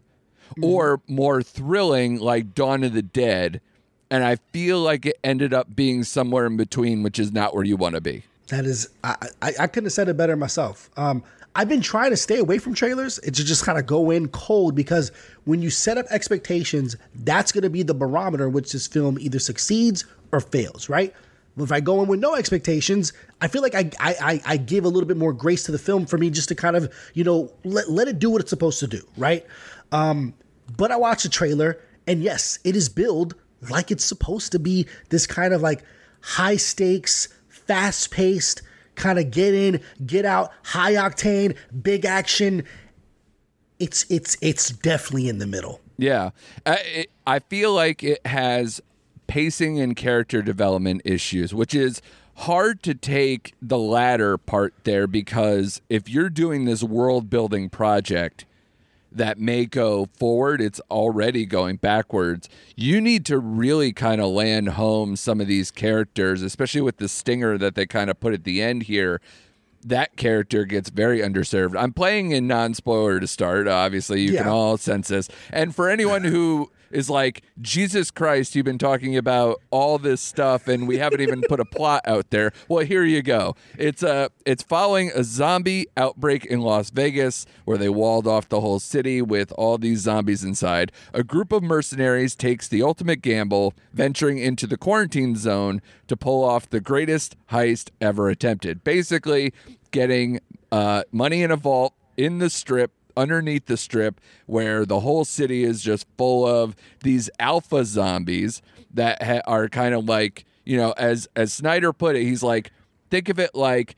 or more thrilling, like Dawn of the Dead, and I feel like it ended up being somewhere in between, which is not where you want to be. That is, I, I, I couldn't have said it better myself. Um, I've been trying to stay away from trailers to just kind of go in cold because when you set up expectations, that's going to be the barometer which this film either succeeds or fails, right? If I go in with no expectations, I feel like I, I, I, I give a little bit more grace to the film for me just to kind of, you know, let, let it do what it's supposed to do, right? Um, but I watched the trailer, and yes, it is billed like it's supposed to be this kind of like high stakes, fast paced, kind of get in, get out, high octane, big action. It's it's it's definitely in the middle. Yeah, I, it, I feel like it has pacing and character development issues, which is hard to take the latter part there because if you're doing this world building project that may go forward, it's already going backwards. You need to really kind of land home some of these characters, especially with the stinger that they kind of put at the end here. That character gets very underserved. I'm playing in non spoiler to start. Obviously, you can all sense this. And for anyone who is like, Jesus Christ, you've been talking about all this stuff and we haven't even put a *laughs* plot out there. Well, here you go. It's a it's following a zombie outbreak in Las Vegas where they walled off the whole city with all these zombies inside. A group of mercenaries takes the ultimate gamble, venturing into the quarantine zone to pull off the greatest heist ever attempted. Basically, getting uh, money in a vault in the strip underneath the strip where the whole city is just full of these alpha zombies that ha- are kind of like you know as as Snyder put it he's like think of it like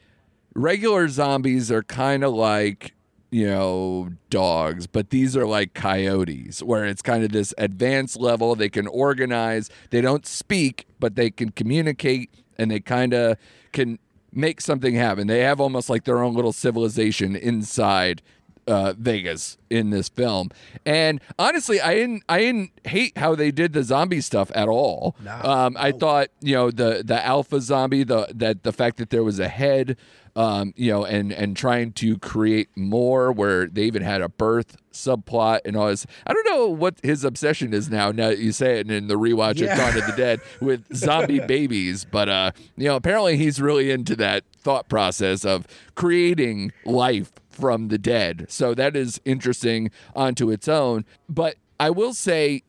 regular zombies are kind of like you know dogs but these are like coyotes where it's kind of this advanced level. They can organize. They don't speak but they can communicate and they kind of can make something happen. They have almost like their own little civilization inside uh, Vegas in this film, and honestly, I didn't I didn't hate how they did the zombie stuff at all. Nah, um, I thought you know the the alpha zombie, the that the fact that there was a head, um, you know, and and trying to create more, where they even had a birth subplot and all this. I don't know what his obsession is now. Now that you say it, and in the rewatch Yeah. of Dawn of the Dead with *laughs* zombie babies, but uh, you know, apparently he's really into that thought process of creating life from the dead. So that is interesting onto its own. But I will say,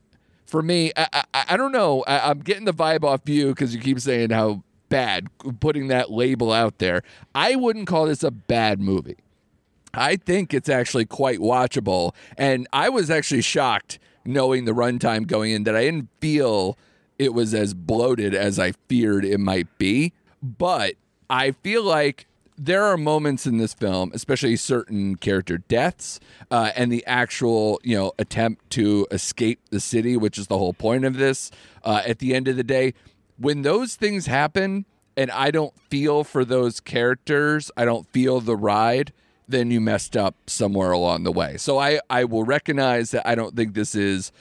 for me, I, I, I don't know. I, I'm getting the vibe off you because you keep saying how bad, putting that label out there. I wouldn't call this a bad movie. I think it's actually quite watchable. And I was actually shocked knowing the runtime going in that I didn't feel it was as bloated as I feared it might be. But I feel like there are moments in this film, especially certain character deaths uh, and the actual, you know, attempt to escape the city, which is the whole point of this. Uh, at the end of the day, when those things happen and I don't feel for those characters, I don't feel the ride, then you messed up somewhere along the way. So I, I will recognize that I don't think this is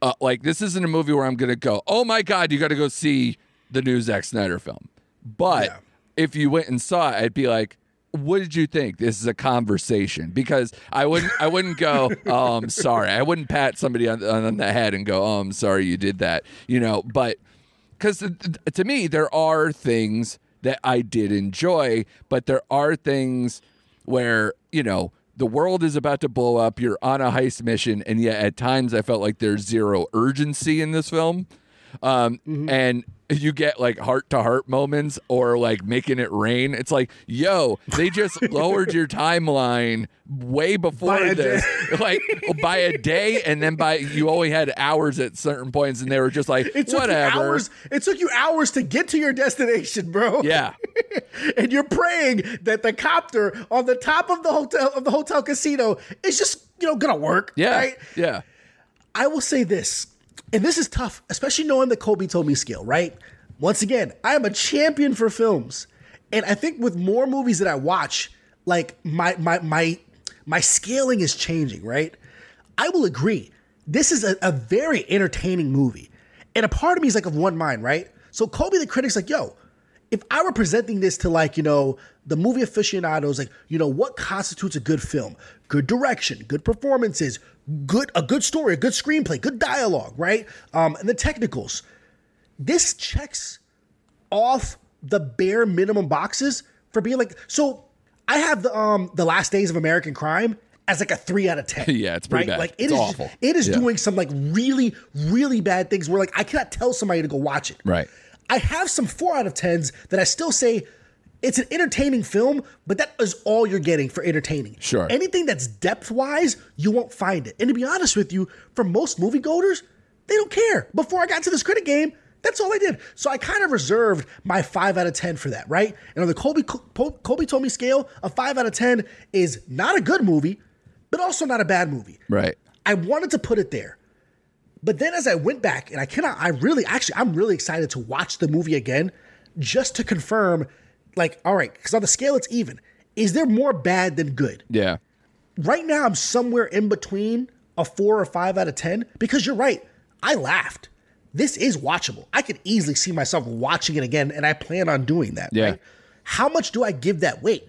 uh, like this isn't a movie where I'm gonna go, oh my god, you got to go see the new Zack Snyder film. But Yeah. If you went and saw it, I'd be like, what did you think? This is a conversation because I wouldn't I wouldn't go, oh, *laughs* I'm um, sorry. I wouldn't pat somebody on, on the head and go, oh, I'm sorry you did that. You know, but because to me there are things that I did enjoy, but there are things where you know the world is about to blow up. You're on a heist mission, and yet at times I felt like there's zero urgency in this film, um, and you get like heart to heart moments or like making it rain. It's like, yo, they just *laughs* lowered your timeline way before this, *laughs* like by a day, and then by you only had hours at certain points, and they were just like, It took whatever. you hours. It took you hours to get to your destination, bro. Yeah, *laughs* and you're praying that the copter on the top of the hotel of the hotel casino is just you know gonna work. yeah, Right? yeah. I will say this, and this is tough, especially knowing the Kolby told me scale, right? Once again, I am a champion for films. And I think with more movies that I watch, like my my my my scaling is changing, right? I will agree. This is a, a very entertaining movie. And a part of me is like of one mind, right? So Kolby the critic's like, yo, if I were presenting this to like, you know, the movie aficionados, like, you know, what constitutes a good film? Good direction, good performances, good a good story, a good screenplay, good dialogue, right? Um, and the technicals. This checks off the bare minimum boxes for being like so I have the um the last days of American crime as like a three out of ten. *laughs* Yeah, it's pretty right? bad. Like it It's is- awful. it is Yeah. doing some like really, really bad things where like I cannot tell somebody to go watch it. Right. I have some four out of tens that I still say it's an entertaining film, but that is all you're getting for entertaining. Sure. Anything that's depth wise, you won't find it. And to be honest with you, for most moviegoers, they don't care. Before I got to this critic game, that's all I did. So I kind of reserved my five out of ten for that, right? And on the Kolby Kolby told me scale, a five out of ten is not a good movie, but also not a bad movie. Right. I wanted to put it there. But then as I went back, and I cannot, I really, actually, I'm really excited to watch the movie again just to confirm, like, all right, because on the scale it's even. Is there more bad than good? Yeah. Right now, I'm somewhere in between a four or five out of 10 because you're right. I laughed. This is watchable. I could easily see myself watching it again, and I plan on doing that. Yeah. Right? How much do I give that weight?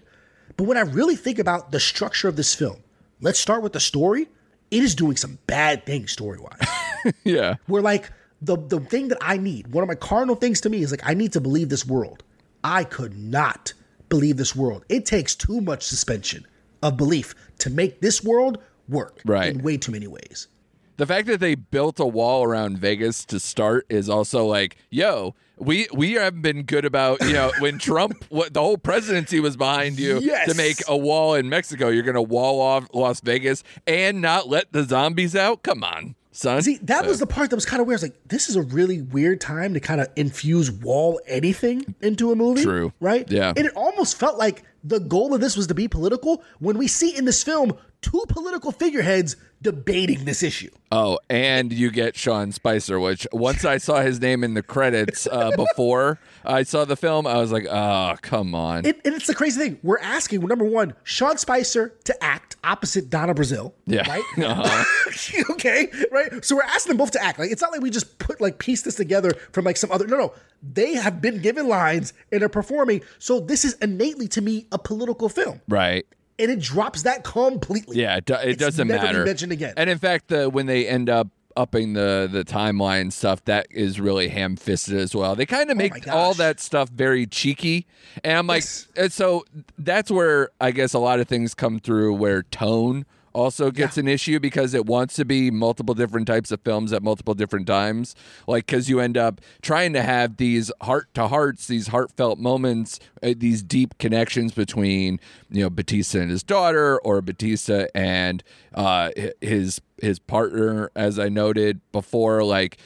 But when I really think about the structure of this film, let's start with the story. It is doing some bad things story wise. *laughs* yeah. where like the the thing that I need, one of my cardinal things to me is like I need to believe this world. I could not believe this world. It takes too much suspension of belief to make this world work Right. in way too many ways. The fact that they built a wall around Vegas to start is also like, yo, we we haven't been good about you know when *laughs* Trump what the whole presidency was behind you Yes. to make a wall in Mexico. You're gonna wall off Las Vegas and not let the zombies out. Come on, son. See, that was the part that was kind of weird. It's like this is a really weird time to kind of infuse wall anything into a movie. True. Right? Yeah. And it almost felt like the goal of this was to be political when we see in this film two political figureheads debating this issue. Oh, and you get Sean Spicer, which once I saw his name in the credits uh, before I saw the film, I was like, oh, come on. It, and it's the crazy thing. We're asking, number one, Sean Spicer to act opposite Donna Brazile. Yeah. Right? *laughs* Uh-huh. *laughs* okay. Right. So we're asking them both to act. Like it's not like we just put like piece this together from like some other. No, no. They have been given lines and are performing. So this is innately to me a political film, right. And it drops that completely. Yeah, it, do- it doesn't matter. mentioned again. And in fact, the when they end up upping the the timeline stuff, that is really ham fisted as well. They kind of Oh make all that stuff very cheeky, and I'm like, Yes. and so that's where I guess a lot of things come through where tone also gets an issue because it wants to be multiple different types of films at multiple different times. Like because you end up trying to have these heart to hearts these heartfelt moments uh, these deep connections between you know bautista and his daughter or bautista and uh his his partner as i noted before like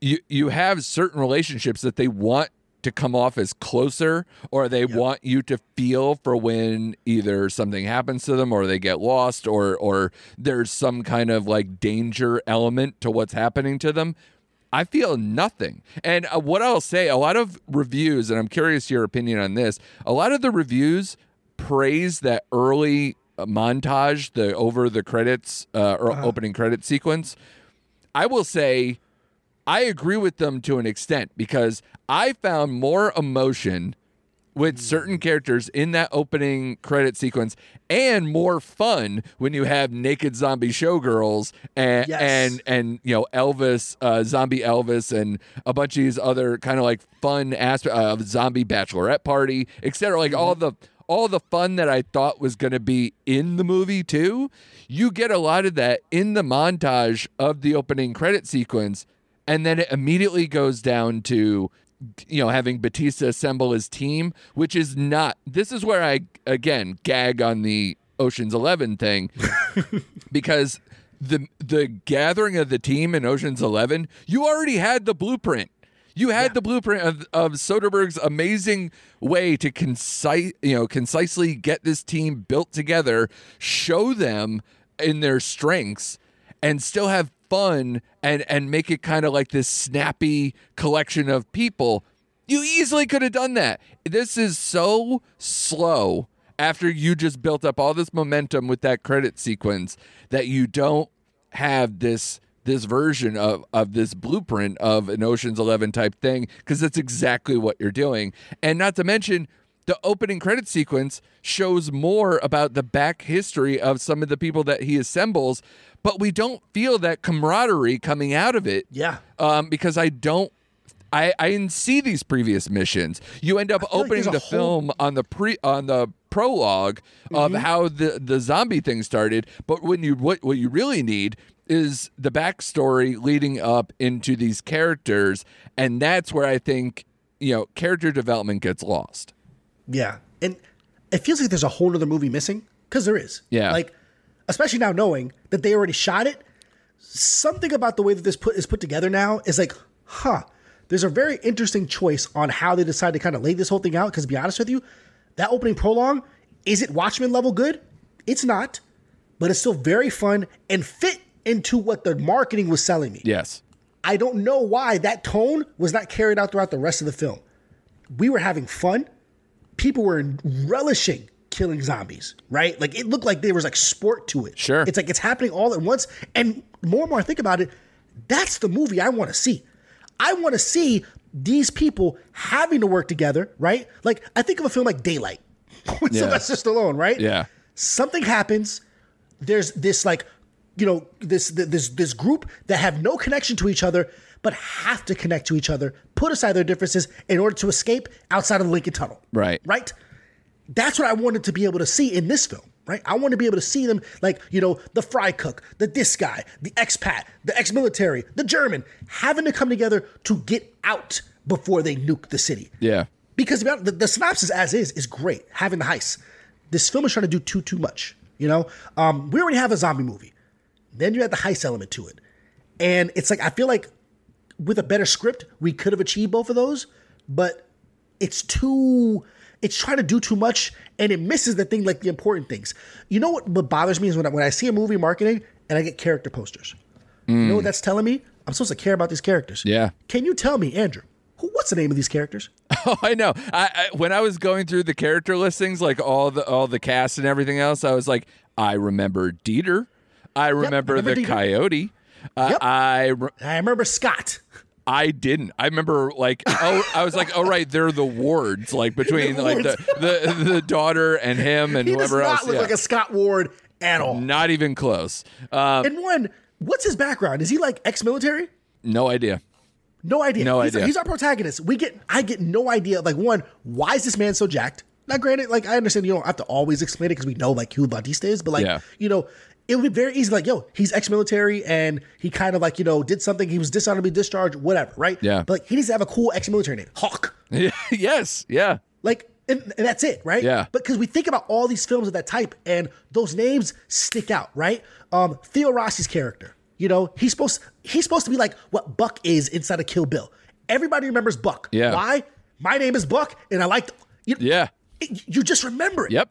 you you have certain relationships that they want to come off as closer or they want you to feel for when either something happens to them or they get lost or or there's some kind of like danger element to what's happening to them I feel nothing. And uh, what I'll say, a lot of reviews, and I'm curious your opinion on this, a lot of the reviews praise that early uh, montage, the over the credits uh, or opening credit sequence. I will say I agree with them to an extent because I found more emotion with hmm. certain characters in that opening credit sequence and more fun when you have naked zombie showgirls and Yes. and and you know Elvis uh, zombie Elvis and a bunch of these other kind of like fun aspect uh, of zombie bachelorette party etc like all mm-hmm. the all the fun that I thought was going to be in the movie too you get a lot of that in the montage of the opening credit sequence and then it immediately goes down to you know having Bautista assemble his team, which is not. This is where I again gag on the Ocean's Eleven thing *laughs* because the the gathering of the team in Ocean's Eleven, you already had the blueprint. You had the blueprint of, of Soderbergh's amazing way to concise, you know, concisely get this team built together, show them in their strengths, and still have fun and and make it kind of like this snappy collection of people. You easily could have done that. This is so slow after you just built up all this momentum with that credit sequence that you don't have this this version of of this blueprint of an Ocean's 11 type thing because that's exactly what you're doing. And not to mention the opening credit sequence shows more about the back history of some of the people that he assembles, but we don't feel that camaraderie coming out of it. Yeah. Um, because I don't I, I didn't see these previous missions. You end up like opening there's the whole- film on the pre on the prologue of how the the zombie thing started, but when you what what you really need is the backstory leading up into these characters, and that's where I think you know character development gets lost. Yeah. And it feels like there's a whole other movie missing because there is. Yeah. Like, especially now knowing that they already shot it, something about the way that this put is put together now is like, huh. There's a very interesting choice on how they decide to kind of lay this whole thing out. Because to be honest with you, that opening prologue, is it Watchmen level good? It's not, but it's still very fun and fit into what the marketing was selling me. Yes. I don't know why that tone was not carried out throughout the rest of the film. We were having fun. People were relishing killing zombies, right? Like it looked like there was like sport to it. Sure. It's like it's happening all at once. And more and more I think about it, that's the movie I want to see. I want to see these people having to work together, right? Like I think of a film like Daylight *laughs* with Yeah. Sylvester Stallone, right? Yeah. Something happens. There's this like you know this this this group that have no connection to each other but have to connect to each other, put aside their differences in order to escape outside of the Lincoln Tunnel. Right. Right? That's what I wanted to be able to see in this film, right? I want to be able to see them like, you know, the fry cook, the this guy, the expat, the ex-military, the German, having to come together to get out before they nuke the city. Yeah. Because the, the synopsis as is is great, having the heist. This film is trying to do too too much, you know? Um, we already have a zombie movie. Then you add the heist element to it. And it's like I feel like with a better script, we could have achieved both of those, but it's too it's trying to do too much and it misses the thing like the important things. You know what, what bothers me is when I, when I see a movie marketing and I get character posters. You know what mm. that's telling me? I'm supposed to care about these characters. Yeah. Can you tell me, Andrew, who, what's the name of these characters? *laughs* Oh, I know. I, I when I was going through the character listings, like all the all the cast and everything else, I was like, I remember Dieter. I remember remember the Dieter. coyote. Uh, Yep. I re- I remember Scott. I didn't. I remember like oh I was like oh right they're the wards like between The like the, the the daughter and him and *laughs* He does whoever not else. look yeah. like a Scott Ward at all. Not even close. Um, And one, what's his background? Is he like ex-military? no idea. No idea. No he's, idea. He's our protagonist. We get, I get no idea. Like one, why is this man so jacked? Now, granted, like I understand you don't have to always explain it because we know like who Bautista is, but like Yeah. you know, it would be very easy. Like, yo, he's ex-military and he kind of like you know did something. He was dishonorably discharged, whatever, right? Yeah. But like he needs to have a cool ex-military name, Hawk. *laughs* yes. Yeah. Like, and, and that's it, right? Yeah. But because we think about all these films of that type, and those names stick out, right? Um, Theo Rossi's character, you know, he's supposed he's supposed to be like what Buck is inside of Kill Bill. Everybody remembers Buck. Yeah. Why? My name is Buck, and I like you. Yeah. it- you just remember it. Yep.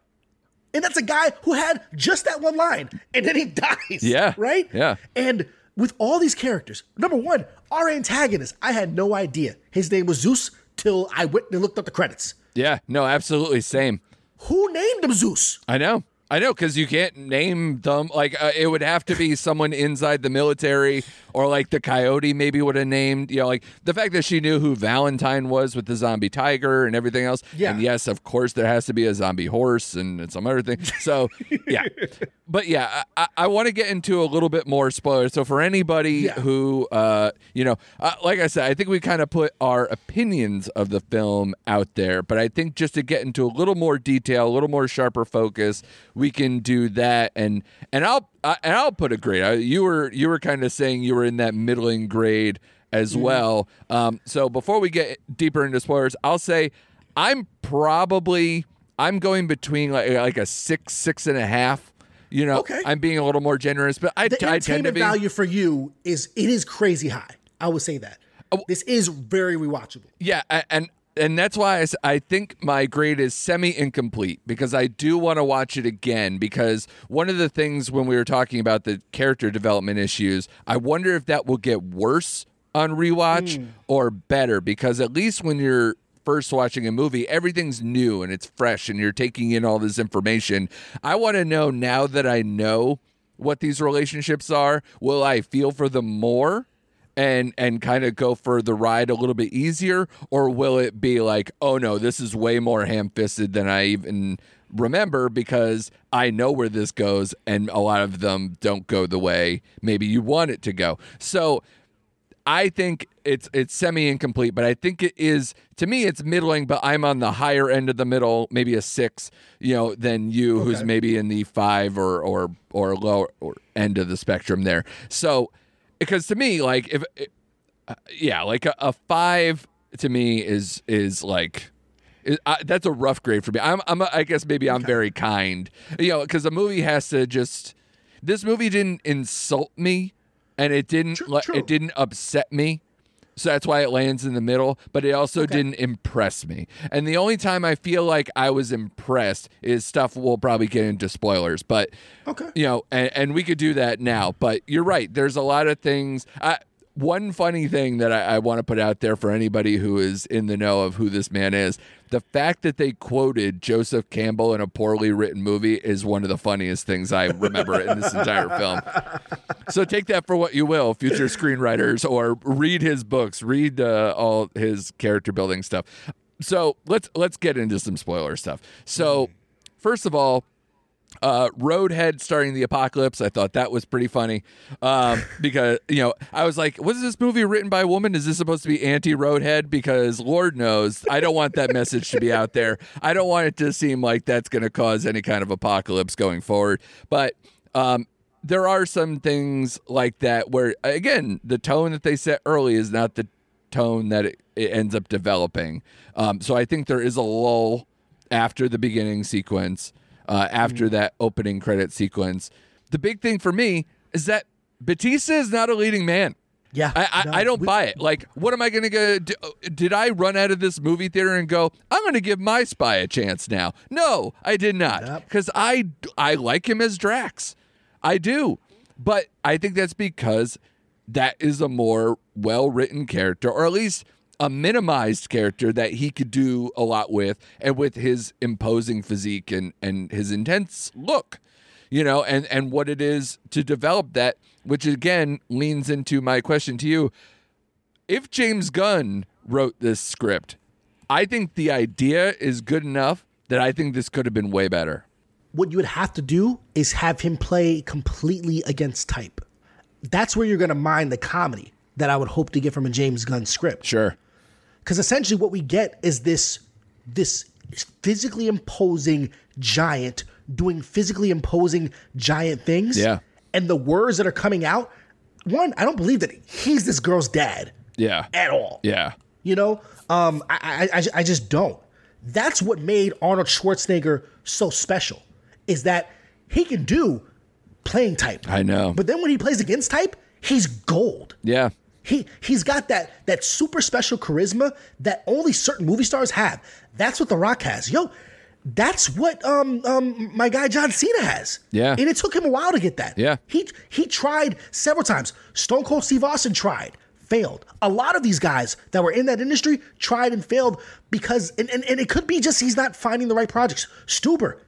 And that's a guy who had just that one line, and then he *laughs* dies. Yeah. Right. Yeah. And with all these characters, number one, our antagonist, I had no idea his name was Zeus till I went and looked up the credits. Yeah. No. Absolutely. Same. Who named him Zeus? I know. I know because you can't name them. Like uh, it would have to be someone inside the military, or like the coyote maybe would have named. You know, like the fact that she knew who Valentine was with the zombie tiger and everything else. Yeah. And yes, of course, there has to be a zombie horse and some other thing. So yeah, *laughs* but yeah, I, I want to get into a little bit more spoilers. So for anybody Yeah. who, uh, you know, uh, like I said, I think we kind of put our opinions of the film out there, but I think just to get into a little more detail, a little more sharper focus, we can do that. And and I'll I, and I'll put a grade. I, you were you were kind of saying you were in that middling grade as well. Um, so before we get deeper into spoilers, I'll say I'm probably I'm going between like like a six six and a half. You know, Okay. I'm being a little more generous, but I, The I tend to entertainment be. value for you is it is crazy high. I would say that. Oh. This is very rewatchable. Yeah, and and that's why I, I, think my grade is semi incomplete because I do want to watch it again because one of the things when we were talking about the character development issues, I wonder if that will get worse on rewatch hmm. or better because at least when you're first watching a movie, everything's new and it's fresh and you're taking in all this information. I want to know now that I know what these relationships are, will I feel for them more? And and kind of go for the ride a little bit easier? Or will it be like oh no this is way more ham-fisted than i even remember because i know where this goes and a lot of them don't go the way maybe you want it to go? So I think it's it's semi incomplete, but I think it is to me it's middling, but I'm on the higher end of the middle, maybe a six, you know, than you, who's maybe in the five or or or lower end of the spectrum there. So, because to me, like if uh, yeah, like a, a five to me is is like. is- I, that's a rough grade for me. I'm, I'm, I guess maybe I'm very kind, you know, because the movie has to just. This movie didn't insult me, and it didn't. True- like true. It didn't upset me, so that's why it lands in the middle. But it also didn't impress me. And the only time I feel like I was impressed is stuff we'll probably get into spoilers. But Okay. you know, and, and we could do that now. But you're right. There's a lot of things. I, one funny thing that I, I want to put out there for anybody who is in the know of who this man is the fact that they quoted Joseph Campbell in a poorly written movie is one of the funniest things I remember in this entire film. So take that for what you will, future screenwriters, or read his books, read uh, all his character building stuff. So let's let's get into some spoiler stuff. So first of all, Uh, Roadhead starting the apocalypse. I thought that was pretty funny um, *laughs* because you know I was like, "Was this movie written by a woman? Is this supposed to be anti-Roadhead?" Because Lord knows, I don't want that message to be out there. I don't want it to seem like that's going to cause any kind of apocalypse going forward. But um, there are some things like that where, again, the tone that they set early is not the tone that it, it ends up developing. Um, so I think there is a lull after the beginning sequence, uh, after that opening credit sequence. The big thing for me is that Bautista is not a leading man. Yeah, I, I, no, I don't we- buy it. Like, what am I going to go? do- Did I run out of this movie theater and go? I'm going to give my spy a chance now. No, I did not, Yep. because I I like him as Drax, I do, but I think that's because that is a more well written character, or at least a minimized character that he could do a lot with, and with his imposing physique and and his intense look you know, and and what it is to develop that, which again leans into my question to you. If James Gunn wrote this script, I think the idea is good enough that I think this could have been way better. what you would have to do is have him play completely against type. That's where you're going to mine the comedy that I would hope to get from a James Gunn script. Sure. Because essentially, what we get is this this physically imposing giant doing physically imposing giant things. Yeah. And the words that are coming out, one, I don't believe that he's this girl's dad Yeah. at all. Yeah. You know, um, I, I, I, I just don't. That's what made Arnold Schwarzenegger so special, is that he can do playing type. I know. But then when he plays against type, he's gold. Yeah. He he's got that that super special charisma that only certain movie stars have. That's what The Rock has. Yo, that's what um um my guy John Cena has. Yeah. And it took him a while to get that. Yeah. He he tried several times. Stone Cold Steve Austin tried, failed. A lot of these guys that were in that industry tried and failed because and, and, and it could be just he's not finding the right projects. Stuber,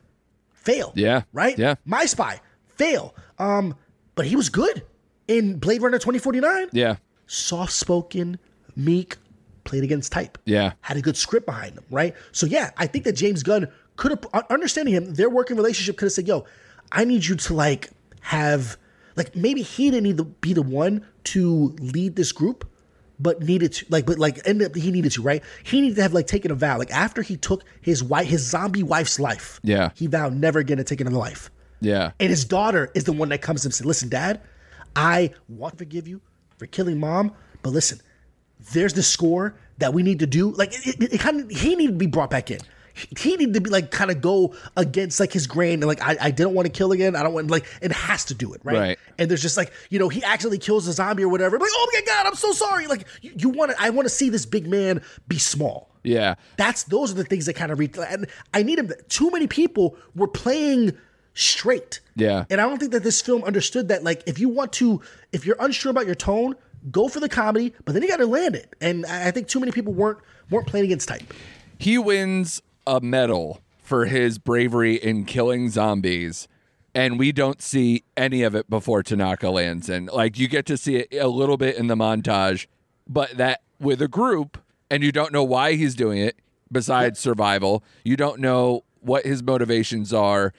fail. Yeah. Right? Yeah. My Spy, fail. Um, but he was good in Blade Runner 2049 Yeah. Soft spoken, meek, played against type. Yeah. Had a good script behind him, right? So yeah, I think that James Gunn could have understanding him, their working relationship could have said, "Yo, I need you to like have like maybe he didn't need to be the one to lead this group." But needed to like, but like, ended up he needed to, right? He needed to have like taken a vow. Like after he took his wife, his zombie wife's life, Yeah. he vowed never again to take another life. Yeah. And his daughter is the one that comes to him and says, Listen, dad, I want to forgive you for killing mom, but listen, there's the score that we need to do. Like, it, it, it kind of, he needed to be brought back in. He, he needed to be like, kind of go against like his grain and like, I, I didn't want to kill again. I don't want, like, it has to do it, right? Right. And there's just like, you know, he accidentally kills a zombie or whatever. Like, oh my God, I'm so sorry. Like, you, you want to, I want to see this big man be small. Yeah. That's those are the things that kind of read. And I need him. Too many people were playing straight. Yeah. And I don't think that this film understood that. Like, if you want to, if you're unsure about your tone, go for the comedy, but then you got to land it. And I I think too many people weren't weren't playing against type. he wins a medal for his bravery in killing zombies and we don't see any of it before Tanaka lands and like you get to see it a little bit in the montage but that with a group and you don't know why he's doing it besides survival you don't know what his motivations are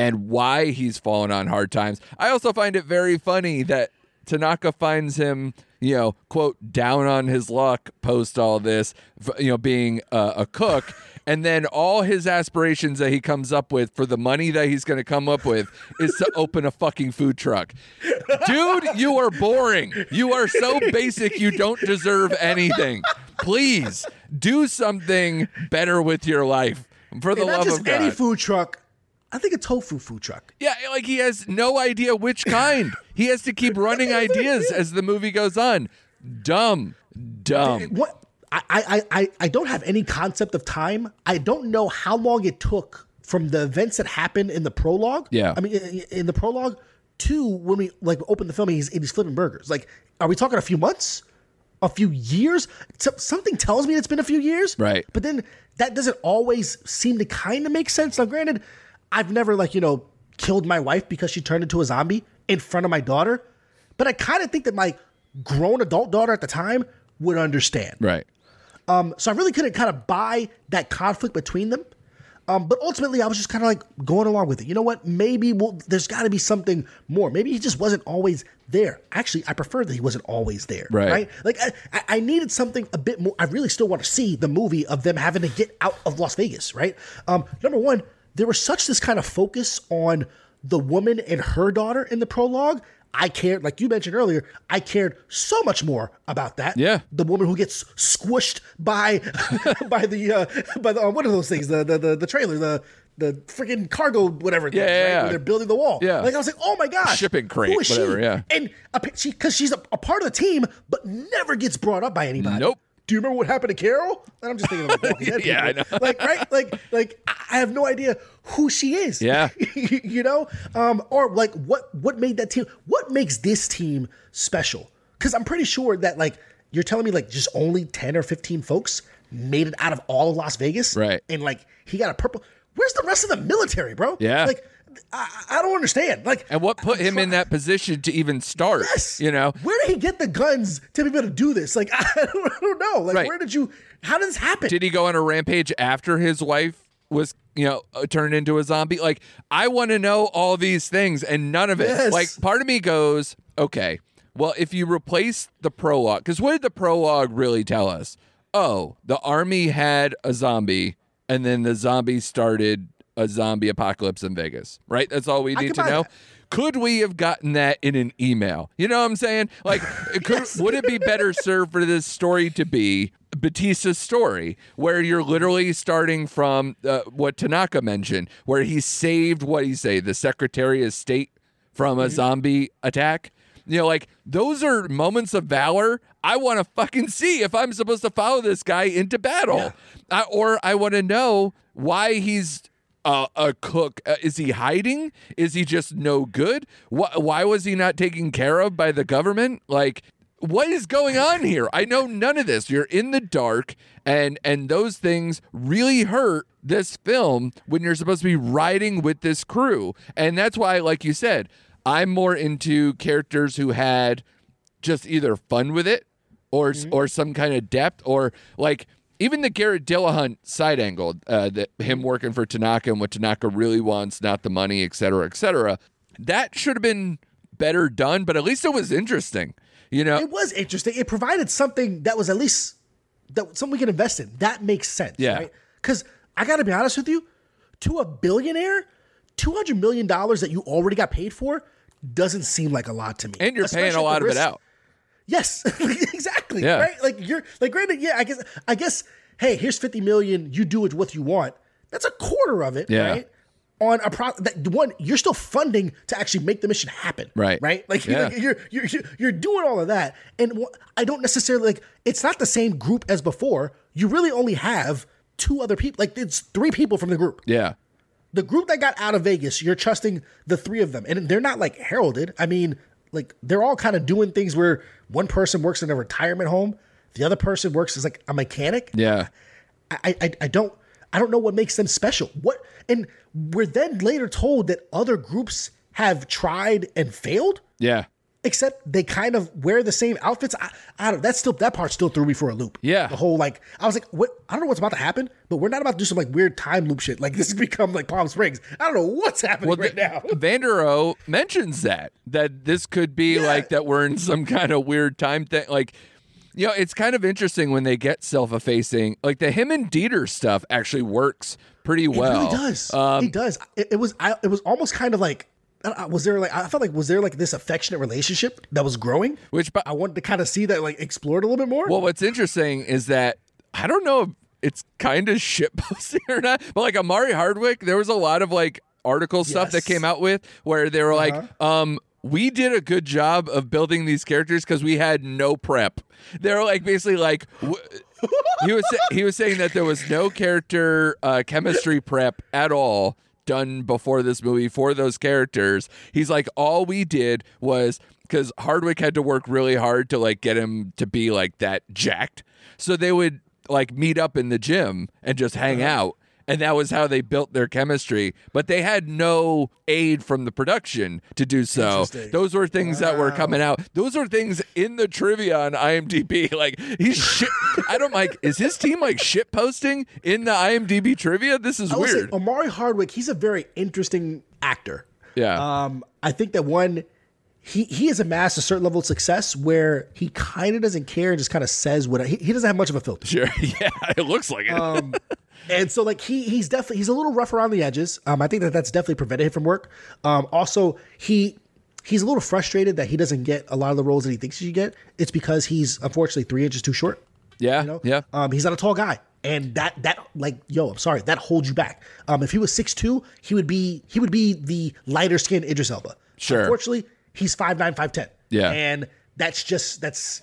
and why he's fallen on hard times i also find it very funny that Tanaka finds him, you know, quote, down on his luck post all this, you know, being a, a cook. *laughs* And then all his aspirations that he comes up with for the money that he's going to come up with is to open a fucking food truck. Dude, you are boring. You are so basic, you don't deserve anything. Please do something better with your life. For the And love of God. any food truck. I think a tofu food truck. Yeah, like he has no idea which kind. *laughs* he has to keep running ideas as the movie goes on. Dumb. Dumb. What I, I I I don't have any concept of time. I don't know how long it took from the events that happened in the prologue. Yeah. I mean, in, in the prologue to when we like open the film, and he's and he's flipping burgers. Like, are we talking a few months? A few years? So- something tells me it's been a few years. Right. But then that doesn't always seem to kind of make sense. Now, granted, I've never like you know killed my wife because she turned into a zombie in front of my daughter, but I kind of think that my grown adult daughter at the time would understand. Right. So I really couldn't kind of buy that conflict between them. Um, but ultimately, I was just kind of like going along with it. You know what? Maybe we'll, there's got to be something more. Maybe he just wasn't always there. Actually, I prefer that he wasn't always there. Right. Like I, I, I needed something a bit more. I really still want to see the movie of them having to get out of Las Vegas. Right. Um, number one, there was such this kind of focus on the woman and her daughter in the prologue. I cared, like you mentioned earlier, I cared so much more about that. Yeah. the woman who gets squished by *laughs* by the uh, by the uh, what are those things? The the the, the trailer, the the freaking cargo, whatever. Yeah, is, yeah, right? yeah. They're building the wall. Yeah. like I was like, oh my gosh, Shipping crate, who is whatever, She? yeah. and a, she because she's a, a part of the team, but never gets brought up by anybody. Nope. Do you remember what happened to Carol? And I'm just thinking of like, Dead *laughs* Yeah, I people. Like, right? Like, like I have no idea who she is. Yeah. *laughs* you know, um, or like what what made that team? What makes this team special? Because I'm pretty sure that like you're telling me like just only ten or fifteen folks made it out of all of Las Vegas, Right. And like he got a purple. Where's the rest of the military, bro? Yeah. like I, I don't understand. Like, And what put him in that position to even start? Yes. You know? where did he get the guns to be able to do this? Like, *laughs* I don't, I don't know. Like, Right. where did you? How did this happen? Did he go on a rampage after his wife was, you know, uh, turned into a zombie? Like, I want to know all these things and none of it. Yes. Like, part of me goes, okay, well, if you replace the prologue, because what did the prologue really tell us? Oh, the army had a zombie and then the zombie started a zombie apocalypse in Vegas, right? That's all we need to know. that. Could we have gotten that in an email? You know what I'm saying? Like, *laughs* could, would it be better served for this story to be Bautista's story, where you're literally starting from uh, what Tanaka mentioned, where he saved what he say the Secretary of State from Mm-hmm. a zombie attack? You know, like those are moments of valor. I want to fucking see if I'm supposed to follow this guy into battle, I, or I want to know why he's uh, a cook. Uh, is he hiding? Is he just no good? Wh- why was he not taken care of by the government? Like, what is going on here? I know none of this. You're in the dark, and and those things really hurt this film when you're supposed to be riding with this crew, and that's why, like you said, I'm more into characters who had just either fun with it or or some kind of depth or like even the Garrett Dillahunt side angle uh, that him working for Tanaka and what Tanaka really wants, not the money, et cetera, et cetera. That should have been better done, but at least it was interesting. You know, It was interesting. It provided something that was at least that something we can invest in. That makes sense. Yeah. Right? Because I got to be honest with you, to a billionaire, two hundred million dollars that you already got paid for doesn't seem like a lot to me. and you're paying a lot of it out. Yes, *laughs* exactly. Yeah. Right. Like you're like granted. Yeah. I guess. I guess. Hey, here's fifty million. You do it what you want. That's a quarter of it. Yeah. Right. On a pro that one, you're still funding to actually make the mission happen. Right. Right. Like, Yeah. like, you're, you're you're you're doing all of that, and wh- I don't necessarily like. It's not the same group as before. You really only have two other people. Like it's three people from the group Yeah. the group that got out of Vegas, you're trusting the three of them, and they're not like heralded. I mean, like they're all kind of doing things where one person works in a retirement home, the other person works as like a mechanic. Yeah. I, I, I don't, I don't know what makes them special. What, and we're then later told that other groups have tried and failed, Yeah. Except they kind of wear the same outfits. I, I don't. That's still that part still threw me for a loop. Yeah. the whole like I was like, what? I don't know what's about to happen, but we're not about to do some like weird time loop shit. Like this has *laughs* become like Palm Springs. I don't know what's happening right the- now. *laughs* Vanderohe mentions that that this could be Yeah. like that we're in some kind of weird time thing. Like, you know, it's kind of interesting when they get self-effacing. Like the him and Dieter stuff actually works pretty well. It really does. Um, it does. It, it was. I, it was almost kind of like. Was there like I felt like was there like this affectionate relationship that was growing? Which, but I wanted to kind of see that like explored a little bit more. Well, what's interesting is that I don't know if it's kind of shit posting *laughs* or not, but like Omari Hardwick, there was a lot of like article stuff that Yes. Uh-huh. came out with where they were like, um, we did a good job of building these characters because we had no prep. They're like basically like w- he was he was saying that there was no character uh, chemistry prep at all done before this movie for those characters. He's like, all we did was because Hardwick had to work really hard to like get him to be like that jacked. So they would like meet up in the gym and just hang uh-huh. out. And that was how they built their chemistry. But they had no aid from the production to do so. Those were things that were coming out. Those were things in the trivia on IMDb. *laughs* Like he's shit. I don't like. Is his team like shit posting in the IMDb trivia? This is I would say weird. Omari Hardwick, he's a very interesting actor. Yeah. Um, I think that one, he he has amassed a certain level of success where he kind of doesn't care and just kind of says what he, he doesn't have much of a filter. Sure. *laughs* Yeah, it looks like it. Um, and so like he he's definitely he's a little rough around the edges. Um, I think that that's definitely prevented him from work. Um, also he he's a little frustrated that he doesn't get a lot of the roles that he thinks he should get. It's because he's unfortunately three inches too short. yeah. You know? Yeah. Um, he's not a tall guy. And that that like yo, I'm sorry, that holds you back. Um, if he was 6'2", he would be he would be the lighter skinned Idris Elba. Sure. Unfortunately, he's 5'9", 5'10". Yeah. And that's just that's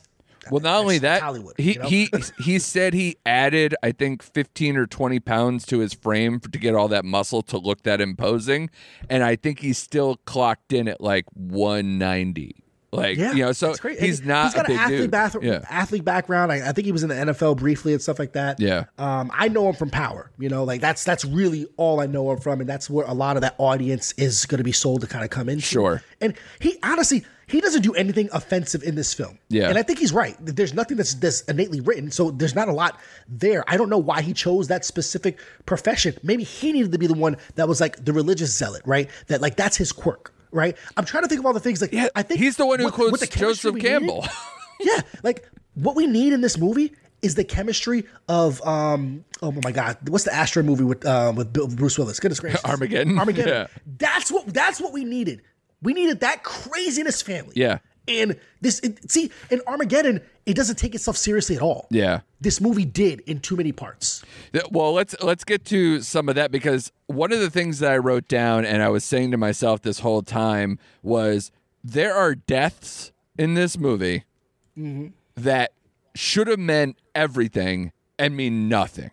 Well, not only that, Hollywood, he you know? he *laughs* he said he added, I think, fifteen or twenty pounds to his frame for, to get all that muscle to look that imposing, and I think he's still clocked in at like one ninety. Like Yeah, you know, so he's not He's got a big an athlete, dude. bath- yeah, athlete background. I, I think he was in the NFL briefly and stuff like that. Yeah. Um, I know him from Power. You know, like that's that's really all I know him from, and that's where a lot of that audience is going to be sold to kind of come in. Sure. And he honestly, he doesn't do anything offensive in this film. Yeah. And I think he's right. There's nothing that's that's innately written, so there's not a lot there. I don't know why he chose that specific profession. Maybe he needed to be the one that was like the religious zealot, right? That like that's his quirk. Right, I'm trying to think of all the things like yeah. I think he's the one who what- quotes what the Joseph Campbell. *laughs* yeah, like what we need in this movie is the chemistry of um oh my god what's the Astro movie with uh, with Bill, Bruce Willis goodness gracious Armageddon? Armageddon Yeah. that's what that's what we needed we needed that craziness family Yeah. And this it, see in Armageddon it doesn't take itself seriously at all Yeah. this movie did in too many parts Th- Well, let's let's get to some of that because one of the things that I wrote down and I was saying to myself this whole time was there are deaths in this movie mm-hmm. that should have meant everything and mean nothing.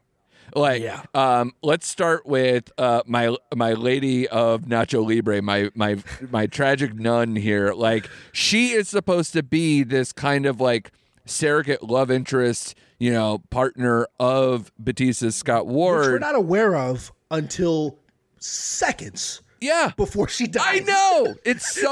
Like, Yeah. um, let's start with uh, my my lady of Nacho Libre, my my my tragic nun here. Like, she is supposed to be this kind of like surrogate love interest, you know, partner of Bautista's Scott Ward. which we're not aware of until seconds yeah, before she dies I know. It's so.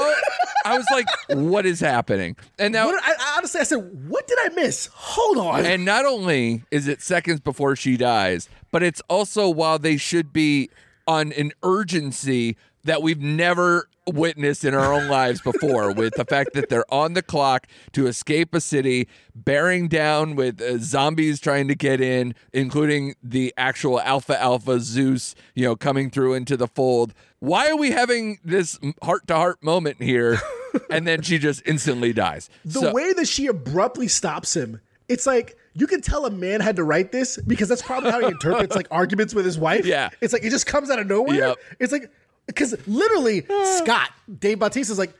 I was like, what is happening? And now what, I, I honestly I said what did I miss hold on And not only is it seconds before she dies, but it's also while they should be on an urgency that we've never witnessed in our own lives before *laughs* with the fact that they're on the clock to escape a city bearing down with uh, zombies trying to get in including the actual alpha alpha zeus you know coming through into the fold why are we having this heart to heart moment here *laughs* and then she just instantly dies the So- way that she abruptly stops him, it's like you can tell a man had to write this because that's probably how he interprets like *laughs* arguments with his wife. Yeah. It's like it just comes out of nowhere. Yep. It's like because literally *sighs* Scott, Dave Bautista's like,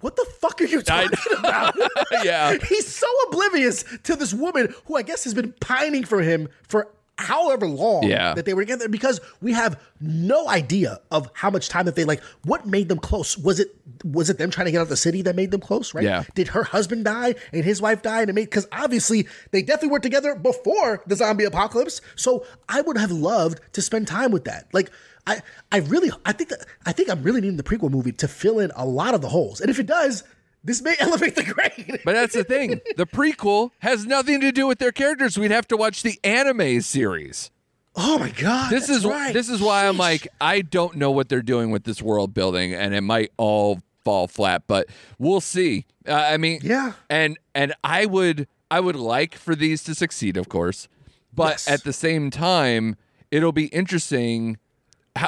what the fuck are you talking about? *laughs* yeah He's so oblivious to this woman who I guess has been pining for him for however long Yeah. that they were together because we have no idea of how much time that they like what made them close? Was it was it them trying to get out of the city that made them close right? Yeah. did her husband die and his wife die? And it made because obviously they definitely were together before the zombie apocalypse. So i would have loved to spend time with that. Like i i really i think that i think i'm really needing the prequel movie to fill in a lot of the holes. And if it does this may *laughs* elevate the grade But that's the thing. The prequel has nothing to do with their characters. We'd have to watch the anime series. oh my god This is right. this is why I'm like I don't know what they're doing with this world building, and it might all fall flat, but we'll see. Uh, I mean, Yeah. and and I would I would like for these to succeed, of course, but Yes. at the same time, it'll be interesting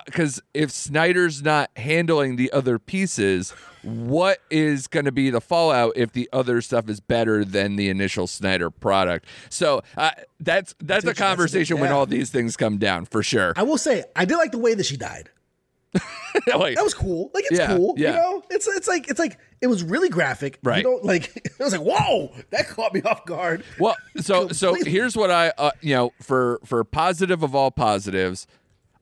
because if Snyder's not handling the other pieces, what is going to be the fallout if the other stuff is better than the initial Snyder product? So uh, that's that's a interesting. conversation when all these things come down for sure. I will say I did like the way that she died. *laughs* Like, That was cool. Like it's Yeah, cool. yeah. You know, it's it's like it's like it was really graphic. Right. You don't like. *laughs* It was like whoa, that caught me off guard. Well, so so here's what I uh, you know for for positive of all positives,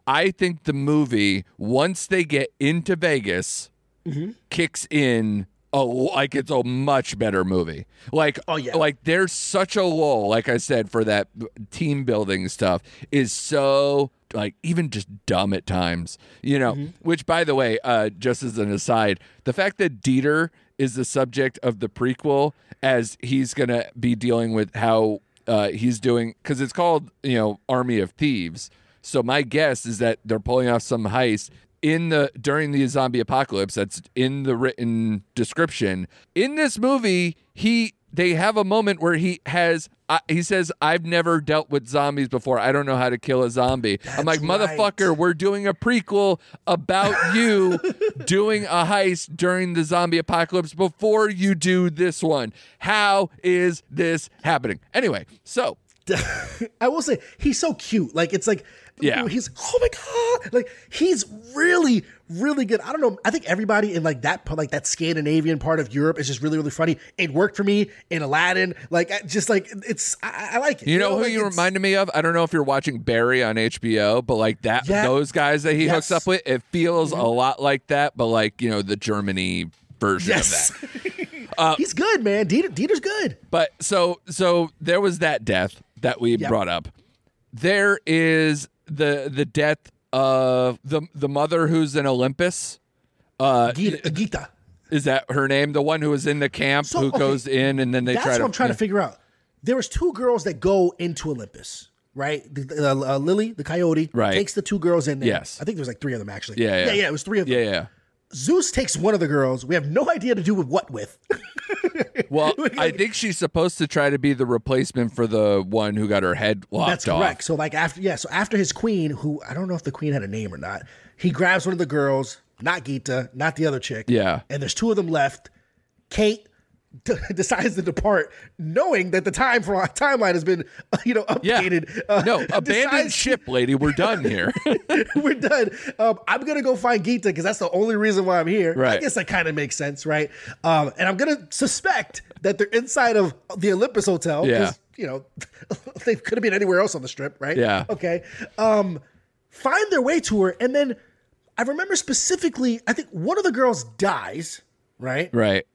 I think the movie once they get into Vegas Mm-hmm. kicks in a like it's a much better movie. Like Oh, yeah. like there's such a lull like I said for that team building stuff is so like even just dumb at times, you know. Mm-hmm. Which, by the way, uh, just as an aside, the fact that Dieter is the subject of the prequel, as he's gonna be dealing with how uh, he's doing, because it's called you know Army of Thieves. So my guess is that they're pulling off some heist in the during the zombie apocalypse. That's in the written description. In this movie, he they have a moment where he has uh, he says i've never dealt with zombies before i don't know how to kill a zombie i'm like That's right. motherfucker we're doing a prequel about *laughs* you doing a heist during the zombie apocalypse before you do this one how is this happening anyway so *laughs* I will say he's so cute. Like it's like Yeah. he's oh my god. Like he's really really good. I don't know. I think everybody in like that like that Scandinavian part of Europe is just really really funny. It worked for me in Aladdin. Like just like it's I, I like it. you know who like, you reminded me of? I don't know if you're watching Barry on HBO, but like that, Yeah. those guys that he hooks Yes. Mm-hmm. up with, it feels a lot like that, but like you know the Germany version Yes. of that. *laughs* he's good, man. Dieter, Dieter's good. But so so there was that death that we Yep. brought up. There is the the death of the the mother who's in Olympus. Uh, Geeta, Geeta. is that her name? The one who was in the camp So, who okay, goes in and then they That's try what. I'm trying to figure out. There was two girls that go into Olympus, right? The, the, uh, Lily, the coyote, Right. takes the two girls in there. Yes. I think there was like three of them actually. Yeah, yeah. yeah, yeah. It was three of them. Yeah, yeah. Zeus takes one of the girls. We have no idea to do with what with. *laughs* Well, *laughs* I think she's supposed to try to be the replacement for the one who got her head lopped That's off. correct. So like after yeah, so after his queen, who I don't know if the queen had a name or not, he grabs one of the girls, not Geeta, not the other chick. Yeah. And there's two of them left. Kate d- *laughs* decides to depart, knowing that the time for our timeline has been, uh, you know, Yeah. updated. Uh, No, *laughs* abandoned ship, lady. We're done here. *laughs* We're done. Um, I'm gonna go find Geeta because that's the only reason why I'm here. I guess that kind of makes sense, right? Um, and I'm gonna suspect that they're inside of the Olympus Hotel. Yeah. You know, they could have been anywhere else on the strip, right? Yeah. Okay. Um, find their way to her, and then I remember specifically. I think one of the girls dies. Right. right.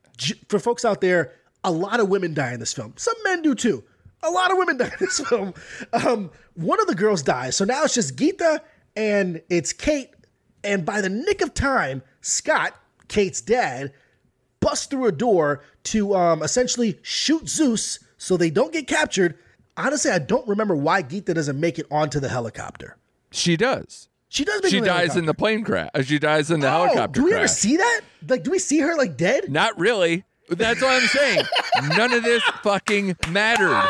For folks out there, a lot of women die in this film. Some men do too. A lot of women *laughs* die in this film. Um, one of the girls dies. So now it's just Geeta and it's Kate. And by the nick of time, Scott, Kate's dad, busts through a door to um, essentially shoot Zeus so they don't get captured. Honestly, I don't remember why Geeta doesn't make it onto the helicopter. She does. She does make She dies in the plane crash. Uh, She dies in the Oh, helicopter Do we crash. ever see that? Like, do we see her like dead? Not really. That's what I'm saying. *laughs* None of this fucking mattered.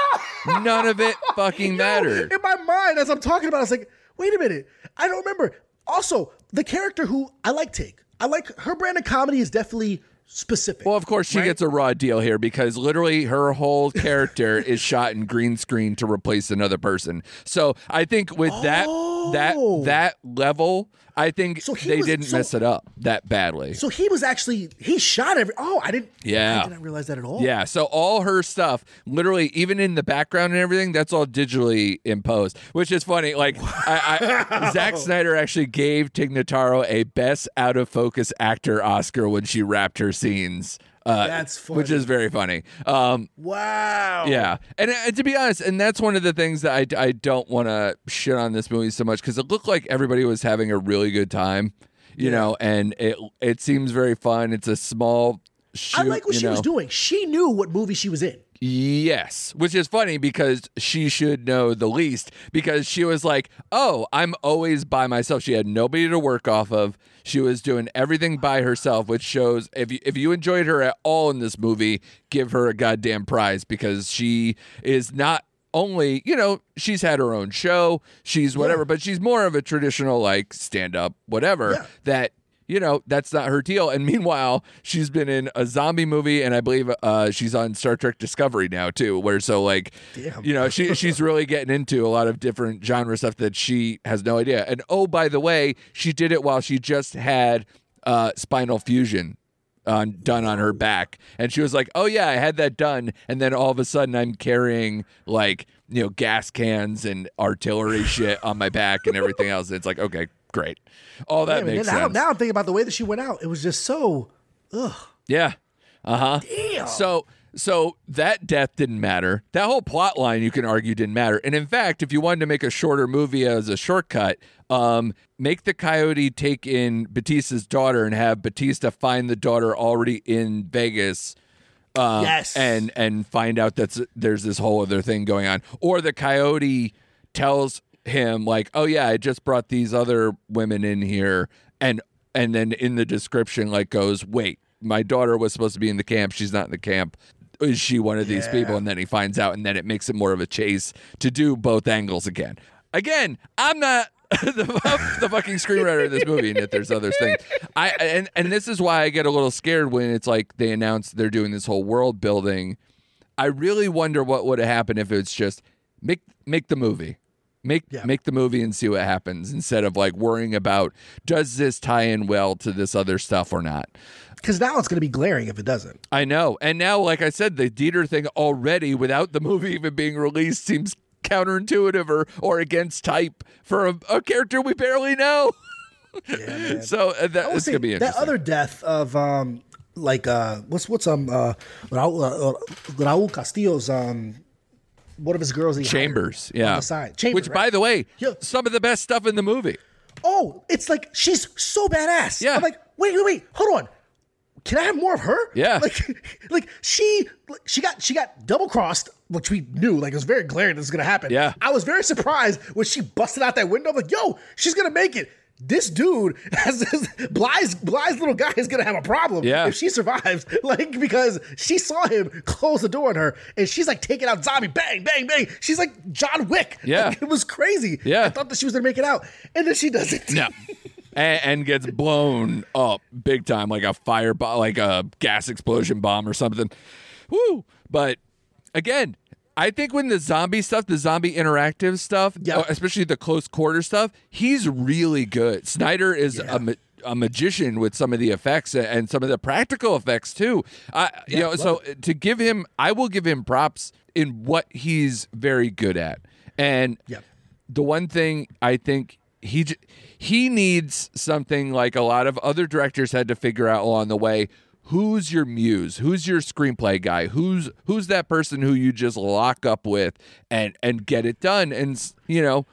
None of it fucking *laughs* mattered. In my mind, as I'm talking about, it, I was like, wait a minute. I don't remember. Also, the character who I like take. I like her brand of comedy is definitely specific. Well, of course, she right? gets a raw deal here because literally her whole character is shot in green screen to replace another person. So I think with that that Oh. that level, I think So they was- didn't so- mess it up that badly. So he was actually he shot every. Oh, I didn't. Yeah. I didn't realize that at all. Yeah, so all her stuff, literally, even in the background and everything, that's all digitally imposed, which is funny. Like, I, I, Zack Snyder actually gave Tig Notaro a Best Out of Focus Actor Oscar when she wrapped her scenes. Uh, That's which is very funny. Um, Wow. yeah, and uh, to be honest, and that's one of the things that I, I don't want to shit on this movie so much because it looked like everybody was having a really good time, you know, and it it seems very fun. It's a small. Shoot, I like what she was doing. She knew what movie she was in. Yes, which is funny because she should know the least because she was like, "Oh, I'm always by myself." She had nobody to work off of. She was doing everything by herself, which shows if you if you enjoyed her at all in this movie, give her a goddamn prize because she is not only, you know, she's had her own show, she's whatever, but she's more of a traditional like stand-up whatever Yeah. that you know that's not her deal. And *laughs* meanwhile she's been in a zombie movie and i believe uh, she's on star trek discovery now too where so like Damn. you know she, *laughs* she's really getting into a lot of different genre stuff that she has no idea. And oh by the way she did it while she just had uh, spinal fusion on done on her back. And she was like oh yeah i had that done. And then all of a sudden i'm carrying like you know gas cans and artillery shit on my back and everything else. It's like okay great all that Damn, makes now, sense now I'm thinking about the way that she went out. It was just so. Ugh. yeah. Uh huh. Damn. So so that death didn't matter. That whole plot line, you can argue, didn't matter. And in fact, if you wanted to make a shorter movie as a shortcut, um, make the coyote take in Bautista's daughter and have Bautista find the daughter already in Vegas. Um, Yes. and and find out that there's this whole other thing going on, or the coyote tells him like, "Oh yeah, I just brought these other women in here," and and then in the description like goes, "Wait, my daughter was supposed to be in the camp. She's not in the camp. Is she one of these people?" And then he finds out, and then it makes it more of a chase to do both angles again. Again, I'm not. *laughs* the, the fucking screenwriter of this movie and that there's other things i and and this is why i get a little scared when it's like they announce they're doing this whole world building I really wonder what would have happened if it's just make make the movie. Make Yeah. make the movie and see what happens instead of like worrying about does this tie in well to this other stuff or not. Because now it's going to be glaring if it doesn't. I know. And now like I said the Dieter thing already without the movie even being released seems counterintuitive or or against type for a, a character we barely know. *laughs* Yeah, so uh, that I would it's say going to be that other death of um like uh what's what's um uh Raul, uh, Raul Castillo's um one of his girls he Chambers, yeah. on the side Chambers, Which, right? by the way, Yeah. some of the best stuff in the movie. oh it's like she's so badass Yeah. I'm like wait wait wait hold on can I have more of her Yeah. like *laughs* like she she got she got double crossed which we knew like it was very glaring this was gonna happen Yeah. I was very surprised when she busted out that window I'm like yo she's gonna make it. This dude *laughs* has this Bly's Bly's little guy is gonna have a problem Yeah. if she survives, *laughs* like because she saw him close the door on her, and she's like taking out zombie, bang, bang, bang. She's like John Wick. *laughs* Yeah. Like, it was crazy. Yeah. I thought that she was gonna make it out, and then she doesn't. No. and, and gets blown up big time, like a fire, bo- like a gas explosion bomb or something. Woo! But again, I think when the zombie stuff, the zombie interactive stuff, Yeah. uh, especially the close quarter stuff, he's really good. Snyder is Yeah. a, ma- a magician with some of the effects and some of the practical effects too. I, you know, so to give him, I will give him props in what he's very good at. And Yep. the one thing I think he j- he needs something like a lot of other directors had to figure out along the way. Who's your muse? Who's your screenplay guy? Who's who's that person who you just lock up with and and get it done? And you know,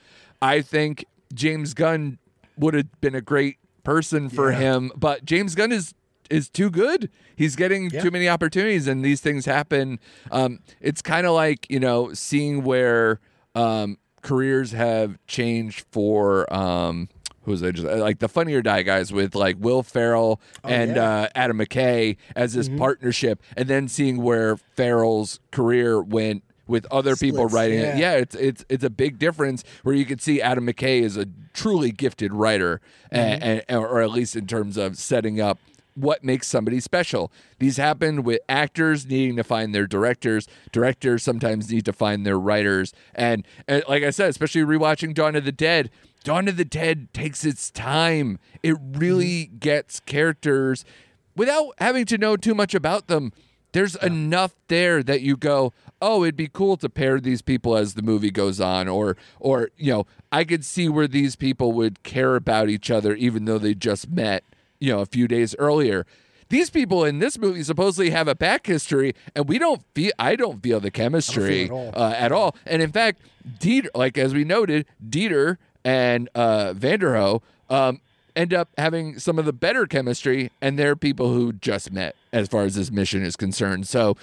I think James Gunn would have been a great person for Yeah. him, but James Gunn is is too good. He's getting Yeah. too many opportunities, and these things happen. Um, it's kind of like you know seeing where um, careers have changed for um, who's just like the Funny or Die guys with like Will Ferrell and yeah. uh, Adam McKay as this partnership, and then seeing where Ferrell's career went with other people writing yeah. it. Yeah, it's it's it's a big difference where you could see Adam McKay is a truly gifted writer, Mm-hmm. and, and or at least in terms of setting up what makes somebody special. These happen with actors needing to find their directors. Directors sometimes need to find their writers. And, and like I said, especially rewatching Dawn of the Dead, Dawn of the Dead takes its time. It really gets characters without having to know too much about them. There's enough there that you go, oh, it'd be cool to pair these people as the movie goes on, or, or you know, I could see where these people would care about each other even though they just met, you know, a few days earlier. These people in this movie supposedly have a back history, and we don't feel. I don't feel the chemistry it at all. uh, at all. And in fact, Dieter, like as we noted, Dieter and uh, Vanderohe um, end up having some of the better chemistry, and they're people who just met as far as this mission is concerned. So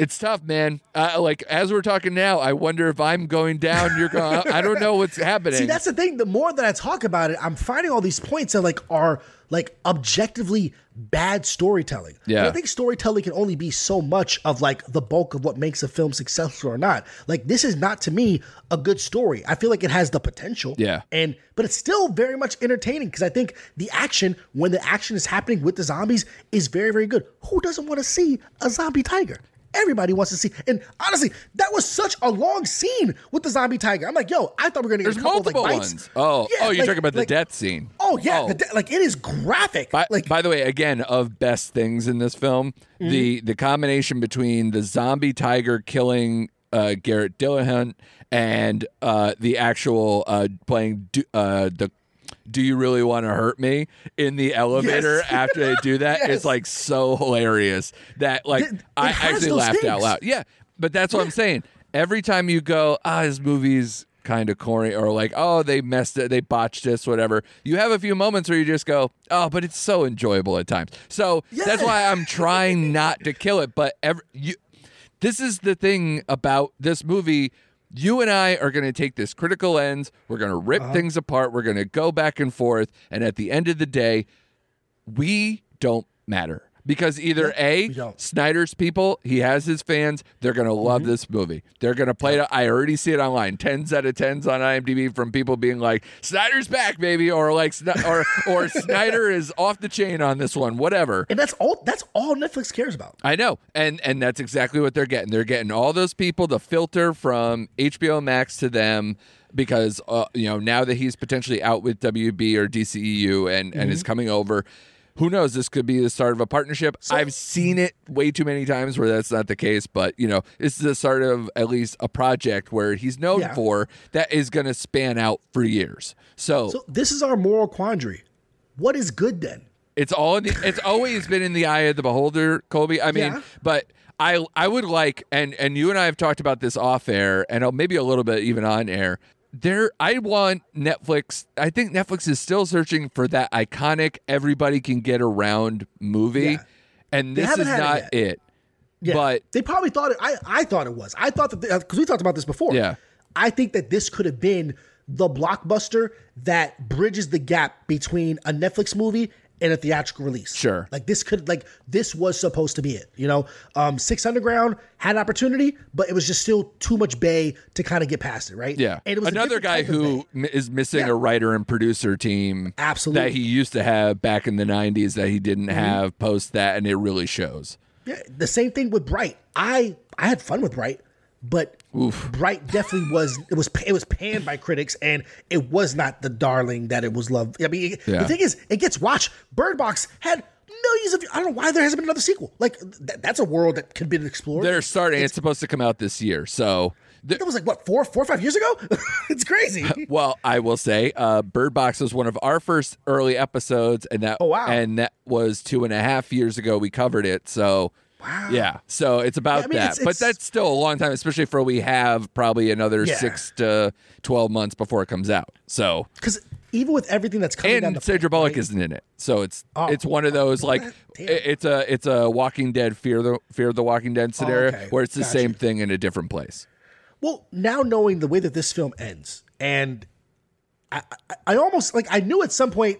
it's tough, man. Uh, like as we're talking now, I wonder if I'm going down. You're going. I don't know what's happening. *laughs* See, that's the thing. The more that I talk about it, I'm finding all these points that like are like objectively bad storytelling. Yeah. And I think storytelling can only be so much of like the bulk of what makes a film successful or not. Like this is not to me a good story. I feel like it has the potential. Yeah. And but it's still very much entertaining because I think the action when the action is happening with the zombies is very very good. Who doesn't want to see a zombie tiger? Everybody wants to see, and honestly, that was such a long scene with the zombie tiger. I'm like, yo, I thought we were gonna get There's a couple of, like, multiple bites. ones. Oh, Yeah, oh, you're like- talking about the like- death scene. Oh yeah, Oh. the de- like it is graphic. By, like by the way, again, of best things in this film, Mm-hmm. the the combination between the zombie tiger killing uh, Garrett Dillahunt and uh, the actual uh, playing Du- uh, the "Do you really want to hurt me?" in the elevator Yes. *laughs* after they do that. Yes. It's like so hilarious that like It- it I actually laughed out loud. Yeah, but that's what I'm saying. Every time you go, ah, this movie's kind of corny, or like, oh, they messed it, they botched this, whatever. You have a few moments where you just go, oh, but it's so enjoyable at times. So that's why I'm trying not to kill it. But every you, this is the thing about this movie. You and I are going to take this critical lens. We're going to rip Uh-huh. things apart. We're going to go back and forth. And at the end of the day, we don't matter because either a. Snyder's people, he has his fans. They're gonna love Mm-hmm. this movie. They're gonna play it. I already see it online. Tens out of tens on IMDb from people being like, "Snyder's back, baby," or like, "Sn- or or *laughs* Snyder is off the chain on this one. Whatever. And that's all. That's all Netflix cares about. I know, and and that's exactly what they're getting. They're getting all those people to filter from HBO Max to them because uh, you know now that he's potentially out with WB or DCEU and and is coming over. Who knows? This could be the start of a partnership. I've seen it way too many times where that's not the case, but you know, this is the start of at least a project where he's known Yeah. for that is going to span out for years. So, So this is our moral quandary. What is good then? it's all in the, it's always been in the eye of the beholder, Kolby. I mean, Yeah. but I I would like and and you and I have talked about this off air and maybe a little bit even on air. There I want Netflix. I think Netflix is still searching for that iconic everybody can get around movie. Yeah. And this is it not it. Yeah, But- they probably thought it. I I thought it was. I thought that uh, because we talked about this before. Yeah. I think that this could have been the blockbuster that bridges the gap between a Netflix movie and a theatrical release. Sure. Like this could like this was supposed to be it. You know, um, Six Underground had opportunity, but it was just still too much bay to kind of get past it. Right. Yeah. And it was another guy who is missing Yeah. a writer and producer team Absolutely. that he used to have back in the 90s that he didn't Mm-hmm. have post that and it really shows. Yeah, the same thing with Bright. I I had fun with Bright, but Bright definitely was it was it was panned by critics, and it was not the darling that it was loved. I mean, Yeah. the thing is, it gets watched. Bird Box had millions of. I don't know why there hasn't been another sequel. Like th- that's a world that could be explored. They're starting. It's, supposed to come out this year. So, th- that was like what four four or five years ago. *laughs* it's crazy. *laughs* well, I will say, uh, Bird Box was one of our first early episodes, and that Oh, wow. and that was two and a half years ago. We covered it. So, Wow. yeah. So it's about Yeah, I mean, that, it's- but it's- that's still a long time, especially for we have probably another Yeah. six to twelve months before it comes out. So. Because even with everything that's coming down and the Sandra pipe, Bullock right? isn't in it, so it's Oh. it's one of those like it- it's a it's a Walking Dead Fear the Fear of the Walking Dead oh, scenario okay. where it's the Gotcha. same thing in a different place. Well, now knowing the way that this film ends, and I, I, I almost like I knew at some point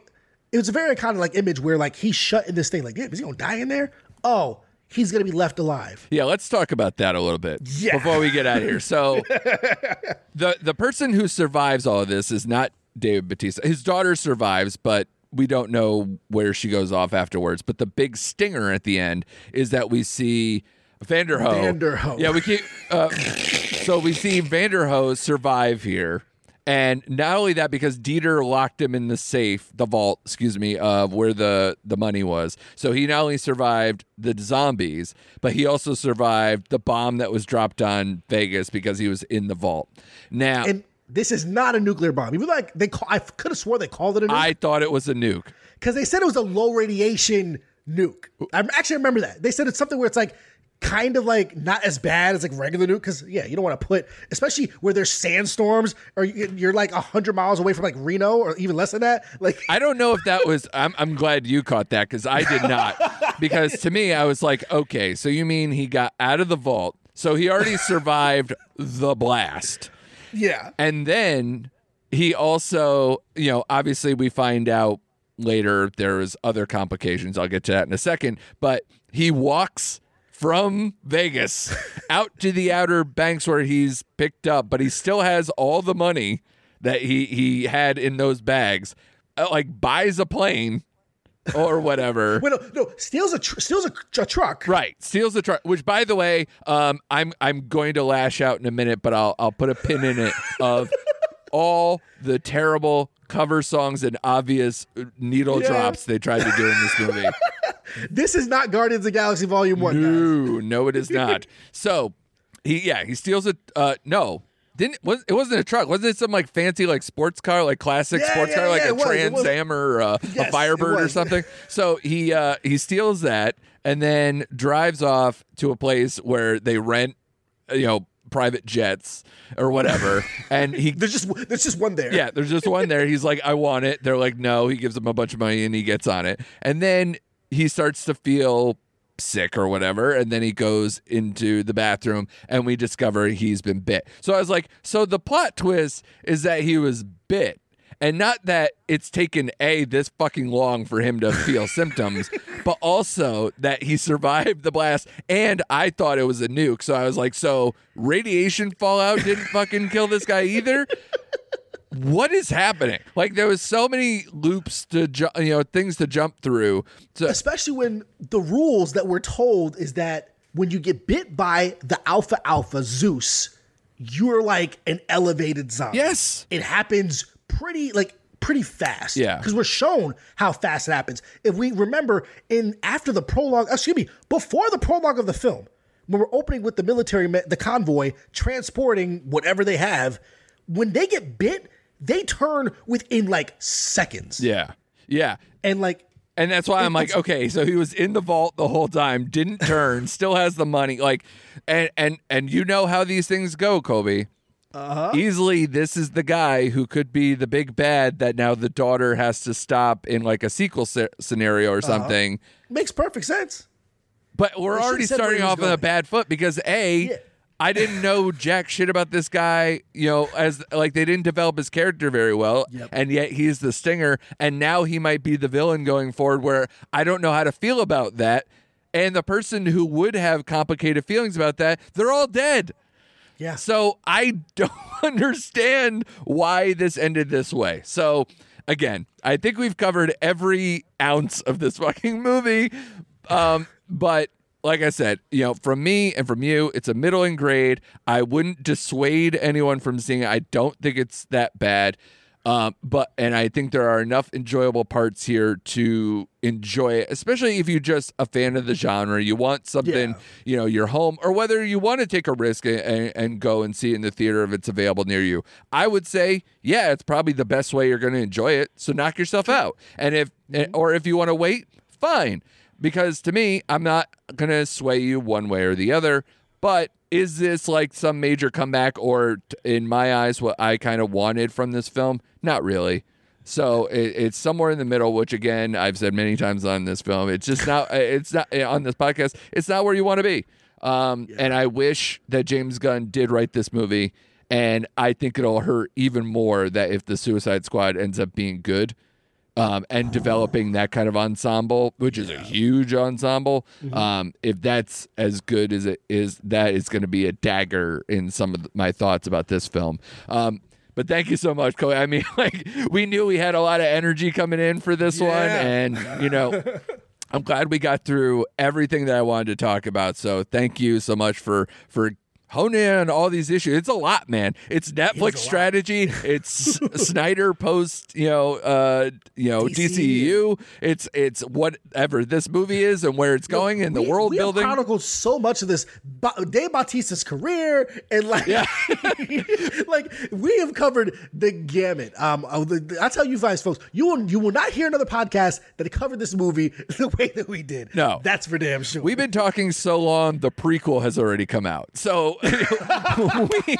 it was a very kind of like image where like he's shut in this thing. Like, yeah, is he gonna die in there? Oh, he's gonna be left alive. Yeah, let's talk about that a little bit Yeah. before we get out of here. So *laughs* the the person who survives all of this is not David Bautista. His daughter survives, but we don't know where she goes off afterwards. But the big stinger at the end is that we see Vanderohe. Vanderohe. Yeah, we keep. Uh, so we see Vanderohe survive here. And not only that, because Dieter locked him in the safe, the vault, excuse me, of where the, the money was. So he not only survived the zombies, but he also survived the bomb that was dropped on Vegas because he was in the vault. Now, And this is not a nuclear bomb. Even like they, call, I could have swore they called it a nuke I thought it was a nuke. because they said it was a low radiation nuke. I actually remember that they said it's something where it's like kind of like not as bad as like regular nuke because yeah, you don't want to put especially where there's sandstorms or you- you're like a hundred miles away from like Reno or even less than that. Like I don't know if that was. I'm, I'm glad you caught that because I did not. *laughs* because to me, I was like, okay, so you mean he got out of the vault? So he already *laughs* survived the blast. yeah, And then he also, you know, obviously we find out later there's other complications. I'll get to that in a second. But he walks from Vegas out to the outer banks where he's picked up, but he still has all the money that he he had in those bags. Uh, like buys a plane or whatever. *laughs* Wait, no, no, steals a tr- steals a, a truck. Right, steals the truck. Which, by the way, um, I'm I'm going to lash out in a minute, but I'll I'll put a pin in it of all the terrible cover songs and obvious uh, needle Yeah. drops they tried to do in this movie. *laughs* This is not Guardians of the Galaxy Volume One. guys. no, no, it is not. So he yeah he steals a Uh, no, Didn't was it wasn't a truck? Wasn't it some like fancy like sports car, like classic Yeah, sports yeah, car, like a was, Trans. Am or uh, Yes, a Firebird or something? So he uh, he steals that and then drives off to a place where they rent, you know, private jets or whatever, *laughs* and he There's just there's just one there. yeah, there's just one there. He's like, I want it. They're like, no. He gives them a bunch of money and he gets on it. And then he starts to feel sick or whatever. And then he goes into the bathroom and we discover he's been bit. So I was like, so the plot twist is that he was bit. And not that it's taken A, this fucking long for him to feel *laughs* symptoms, but also that he survived the blast. And I thought it was a nuke. So I was like, so radiation fallout didn't fucking kill this guy either? what is happening? Like there was so many loops to ju- you know things to jump through. Especially when the rules that we're told is that when you get bit by the alpha alpha Zeus, you're like an elevated zombie. yes, It happens pretty like pretty fast. Yeah. Because we're shown how fast it happens. If we remember in after the prologue, uh, excuse me, before the prologue of the film, when we're opening with the military the convoy transporting whatever they have, when they get bit, they turn within like seconds. yeah, yeah. And like And that's why I'm like, okay, so he was in the vault the whole time, didn't turn, still has the money, like, and and and you know how these things go, Kolby. Uh-huh. Easily, this is the guy who could be the big bad that now the daughter has to stop in like a sequel sce- scenario or something. makes perfect sense. But we're They already should've said where starting off on a bad foot because a, Yeah. I didn't know jack shit about this guy. You know, as like they didn't develop his character very well, Yep. and yet he's the stinger, and now he might be the villain going forward. Where I don't know how to feel about that, and the person who would have complicated feelings about that, they're all dead. Yeah. So I don't *laughs* understand why this ended this way. So again, I think we've covered every ounce of this *laughs* fucking movie. Um, but like I said, you know, from me and from you, it's a middling grade. I wouldn't dissuade anyone from seeing it. I don't think it's that bad. Um, but and I think there are enough enjoyable parts here to enjoy it, especially if you're just a fan of the genre. You want something, Yeah. you know, your home, or whether you want to take a risk and, and, and go and see it in the theater if it's available near you. I would say, yeah, it's probably the best way you're going to enjoy it. So knock yourself out. And if, or if you want to wait, fine. Because to me, I'm not going to sway you one way or the other. But is this like some major comeback, or in my eyes, what I kind of wanted from this film? Not really. So it, it's somewhere in the middle, which again I've said many times on this film. It's just not. *laughs* It's not on this podcast. It's not where you want to be. Um, And I wish that James Gunn did write this movie. And I think it'll hurt even more that if the Suicide Squad ends up being good um, and developing that kind of ensemble, which is a huge ensemble. Um, if that's as good as it is, that is going to be a dagger in some of my thoughts about this film. Um, but thank you so much, Chloe. I mean, *laughs* like we knew we had a lot of energy coming in for this one, and you know. *laughs* I'm glad we got through everything that I wanted to talk about. So thank you so much for for honing in on all these issues. It's a lot, man. It's Netflix strategy. It's *laughs* Snyder post, you know, uh, you know, DC. DCU. It's it's whatever this movie is and where it's going and the We- world we have building. chronicled so much of this ba- Dave Bautista's career and like Yeah. *laughs* like we have covered the gamut. Um, I I tell you guys, folks, you will you will not hear another podcast that covered this movie *laughs* the way that we did. No. that's for damn sure. We've been talking so long, the prequel has already come out. So *laughs* we,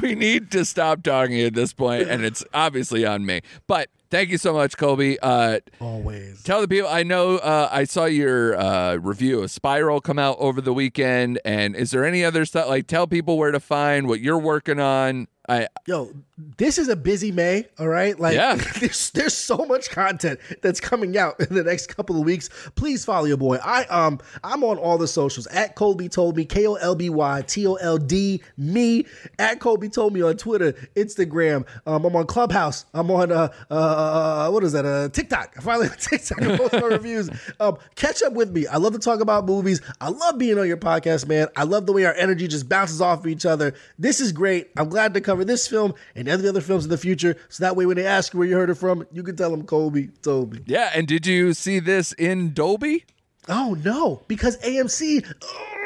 we need to stop talking at this point, and it's obviously on me. But thank you so much, Kolby. Uh, always. Tell the people. I know uh, I saw your uh, review of Spiral come out over the weekend. And is there any other stuff? Like, tell people where to find what you're working on. I Yo, this is a busy May, all right? Like Yeah. *laughs* there's there's so much content that's coming out in the next couple of weeks. Please follow your boy. I um I'm on all the socials at Kolby told me, K O L B Y T O L D me at Kolby told me on Twitter, Instagram. Um, I'm on Clubhouse. I'm on uh uh what is that? Uh TikTok. I finally *laughs* TikTok I post my *laughs* reviews. Um, catch up with me. I love to talk about movies. I love being on your podcast, man. I love the way our energy just bounces off of each other. This is great. I'm glad to cover this film and every other films in the future. So that way, when they ask you where you heard it from, you can tell them Kolby told me. yeah. And did you see this in Dolby? Oh no, because AMC.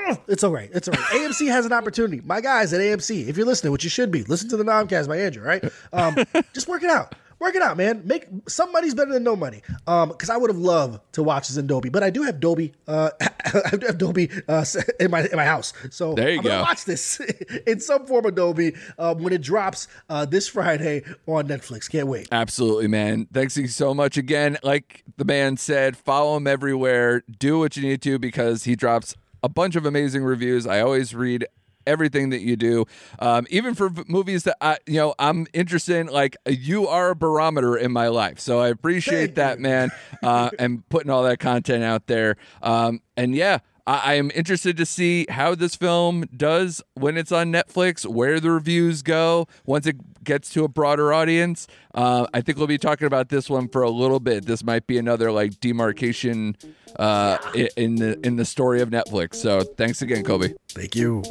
ugh, it's all right. It's all right. *laughs* AMC has an opportunity. My guys at AMC, if you're listening, which you should be, listen to the Nomcast by Andrew, right? Um, *laughs* just work it out. Work it out, man. Make some money's better than no money. Um, because I would have loved to watch this in Dolby, but I do have Dolby. Uh, *laughs* I do have Dolby uh, *laughs* in my in my house, so There you I'm gonna go. watch this *laughs* in some form of Dolby um, when it drops uh, this Friday on Netflix. Can't wait. Absolutely, man. Thanks you so much again. Like the man said, follow him everywhere. Do what you need to because he drops a bunch of amazing reviews. I always read everything that you do, um, even for v- movies that I, you know, I'm interested in. Like you are a barometer in my life, so I appreciate Thank that, you. man, *laughs* uh, and putting all that content out there. Um, and yeah. I am interested to see how this film does when it's on Netflix, where the reviews go once it gets to a broader audience. Uh, I think we'll be talking about this one for a little bit. This might be another like demarcation uh, in the in the story of Netflix. So thanks again, Kolby. Thank you.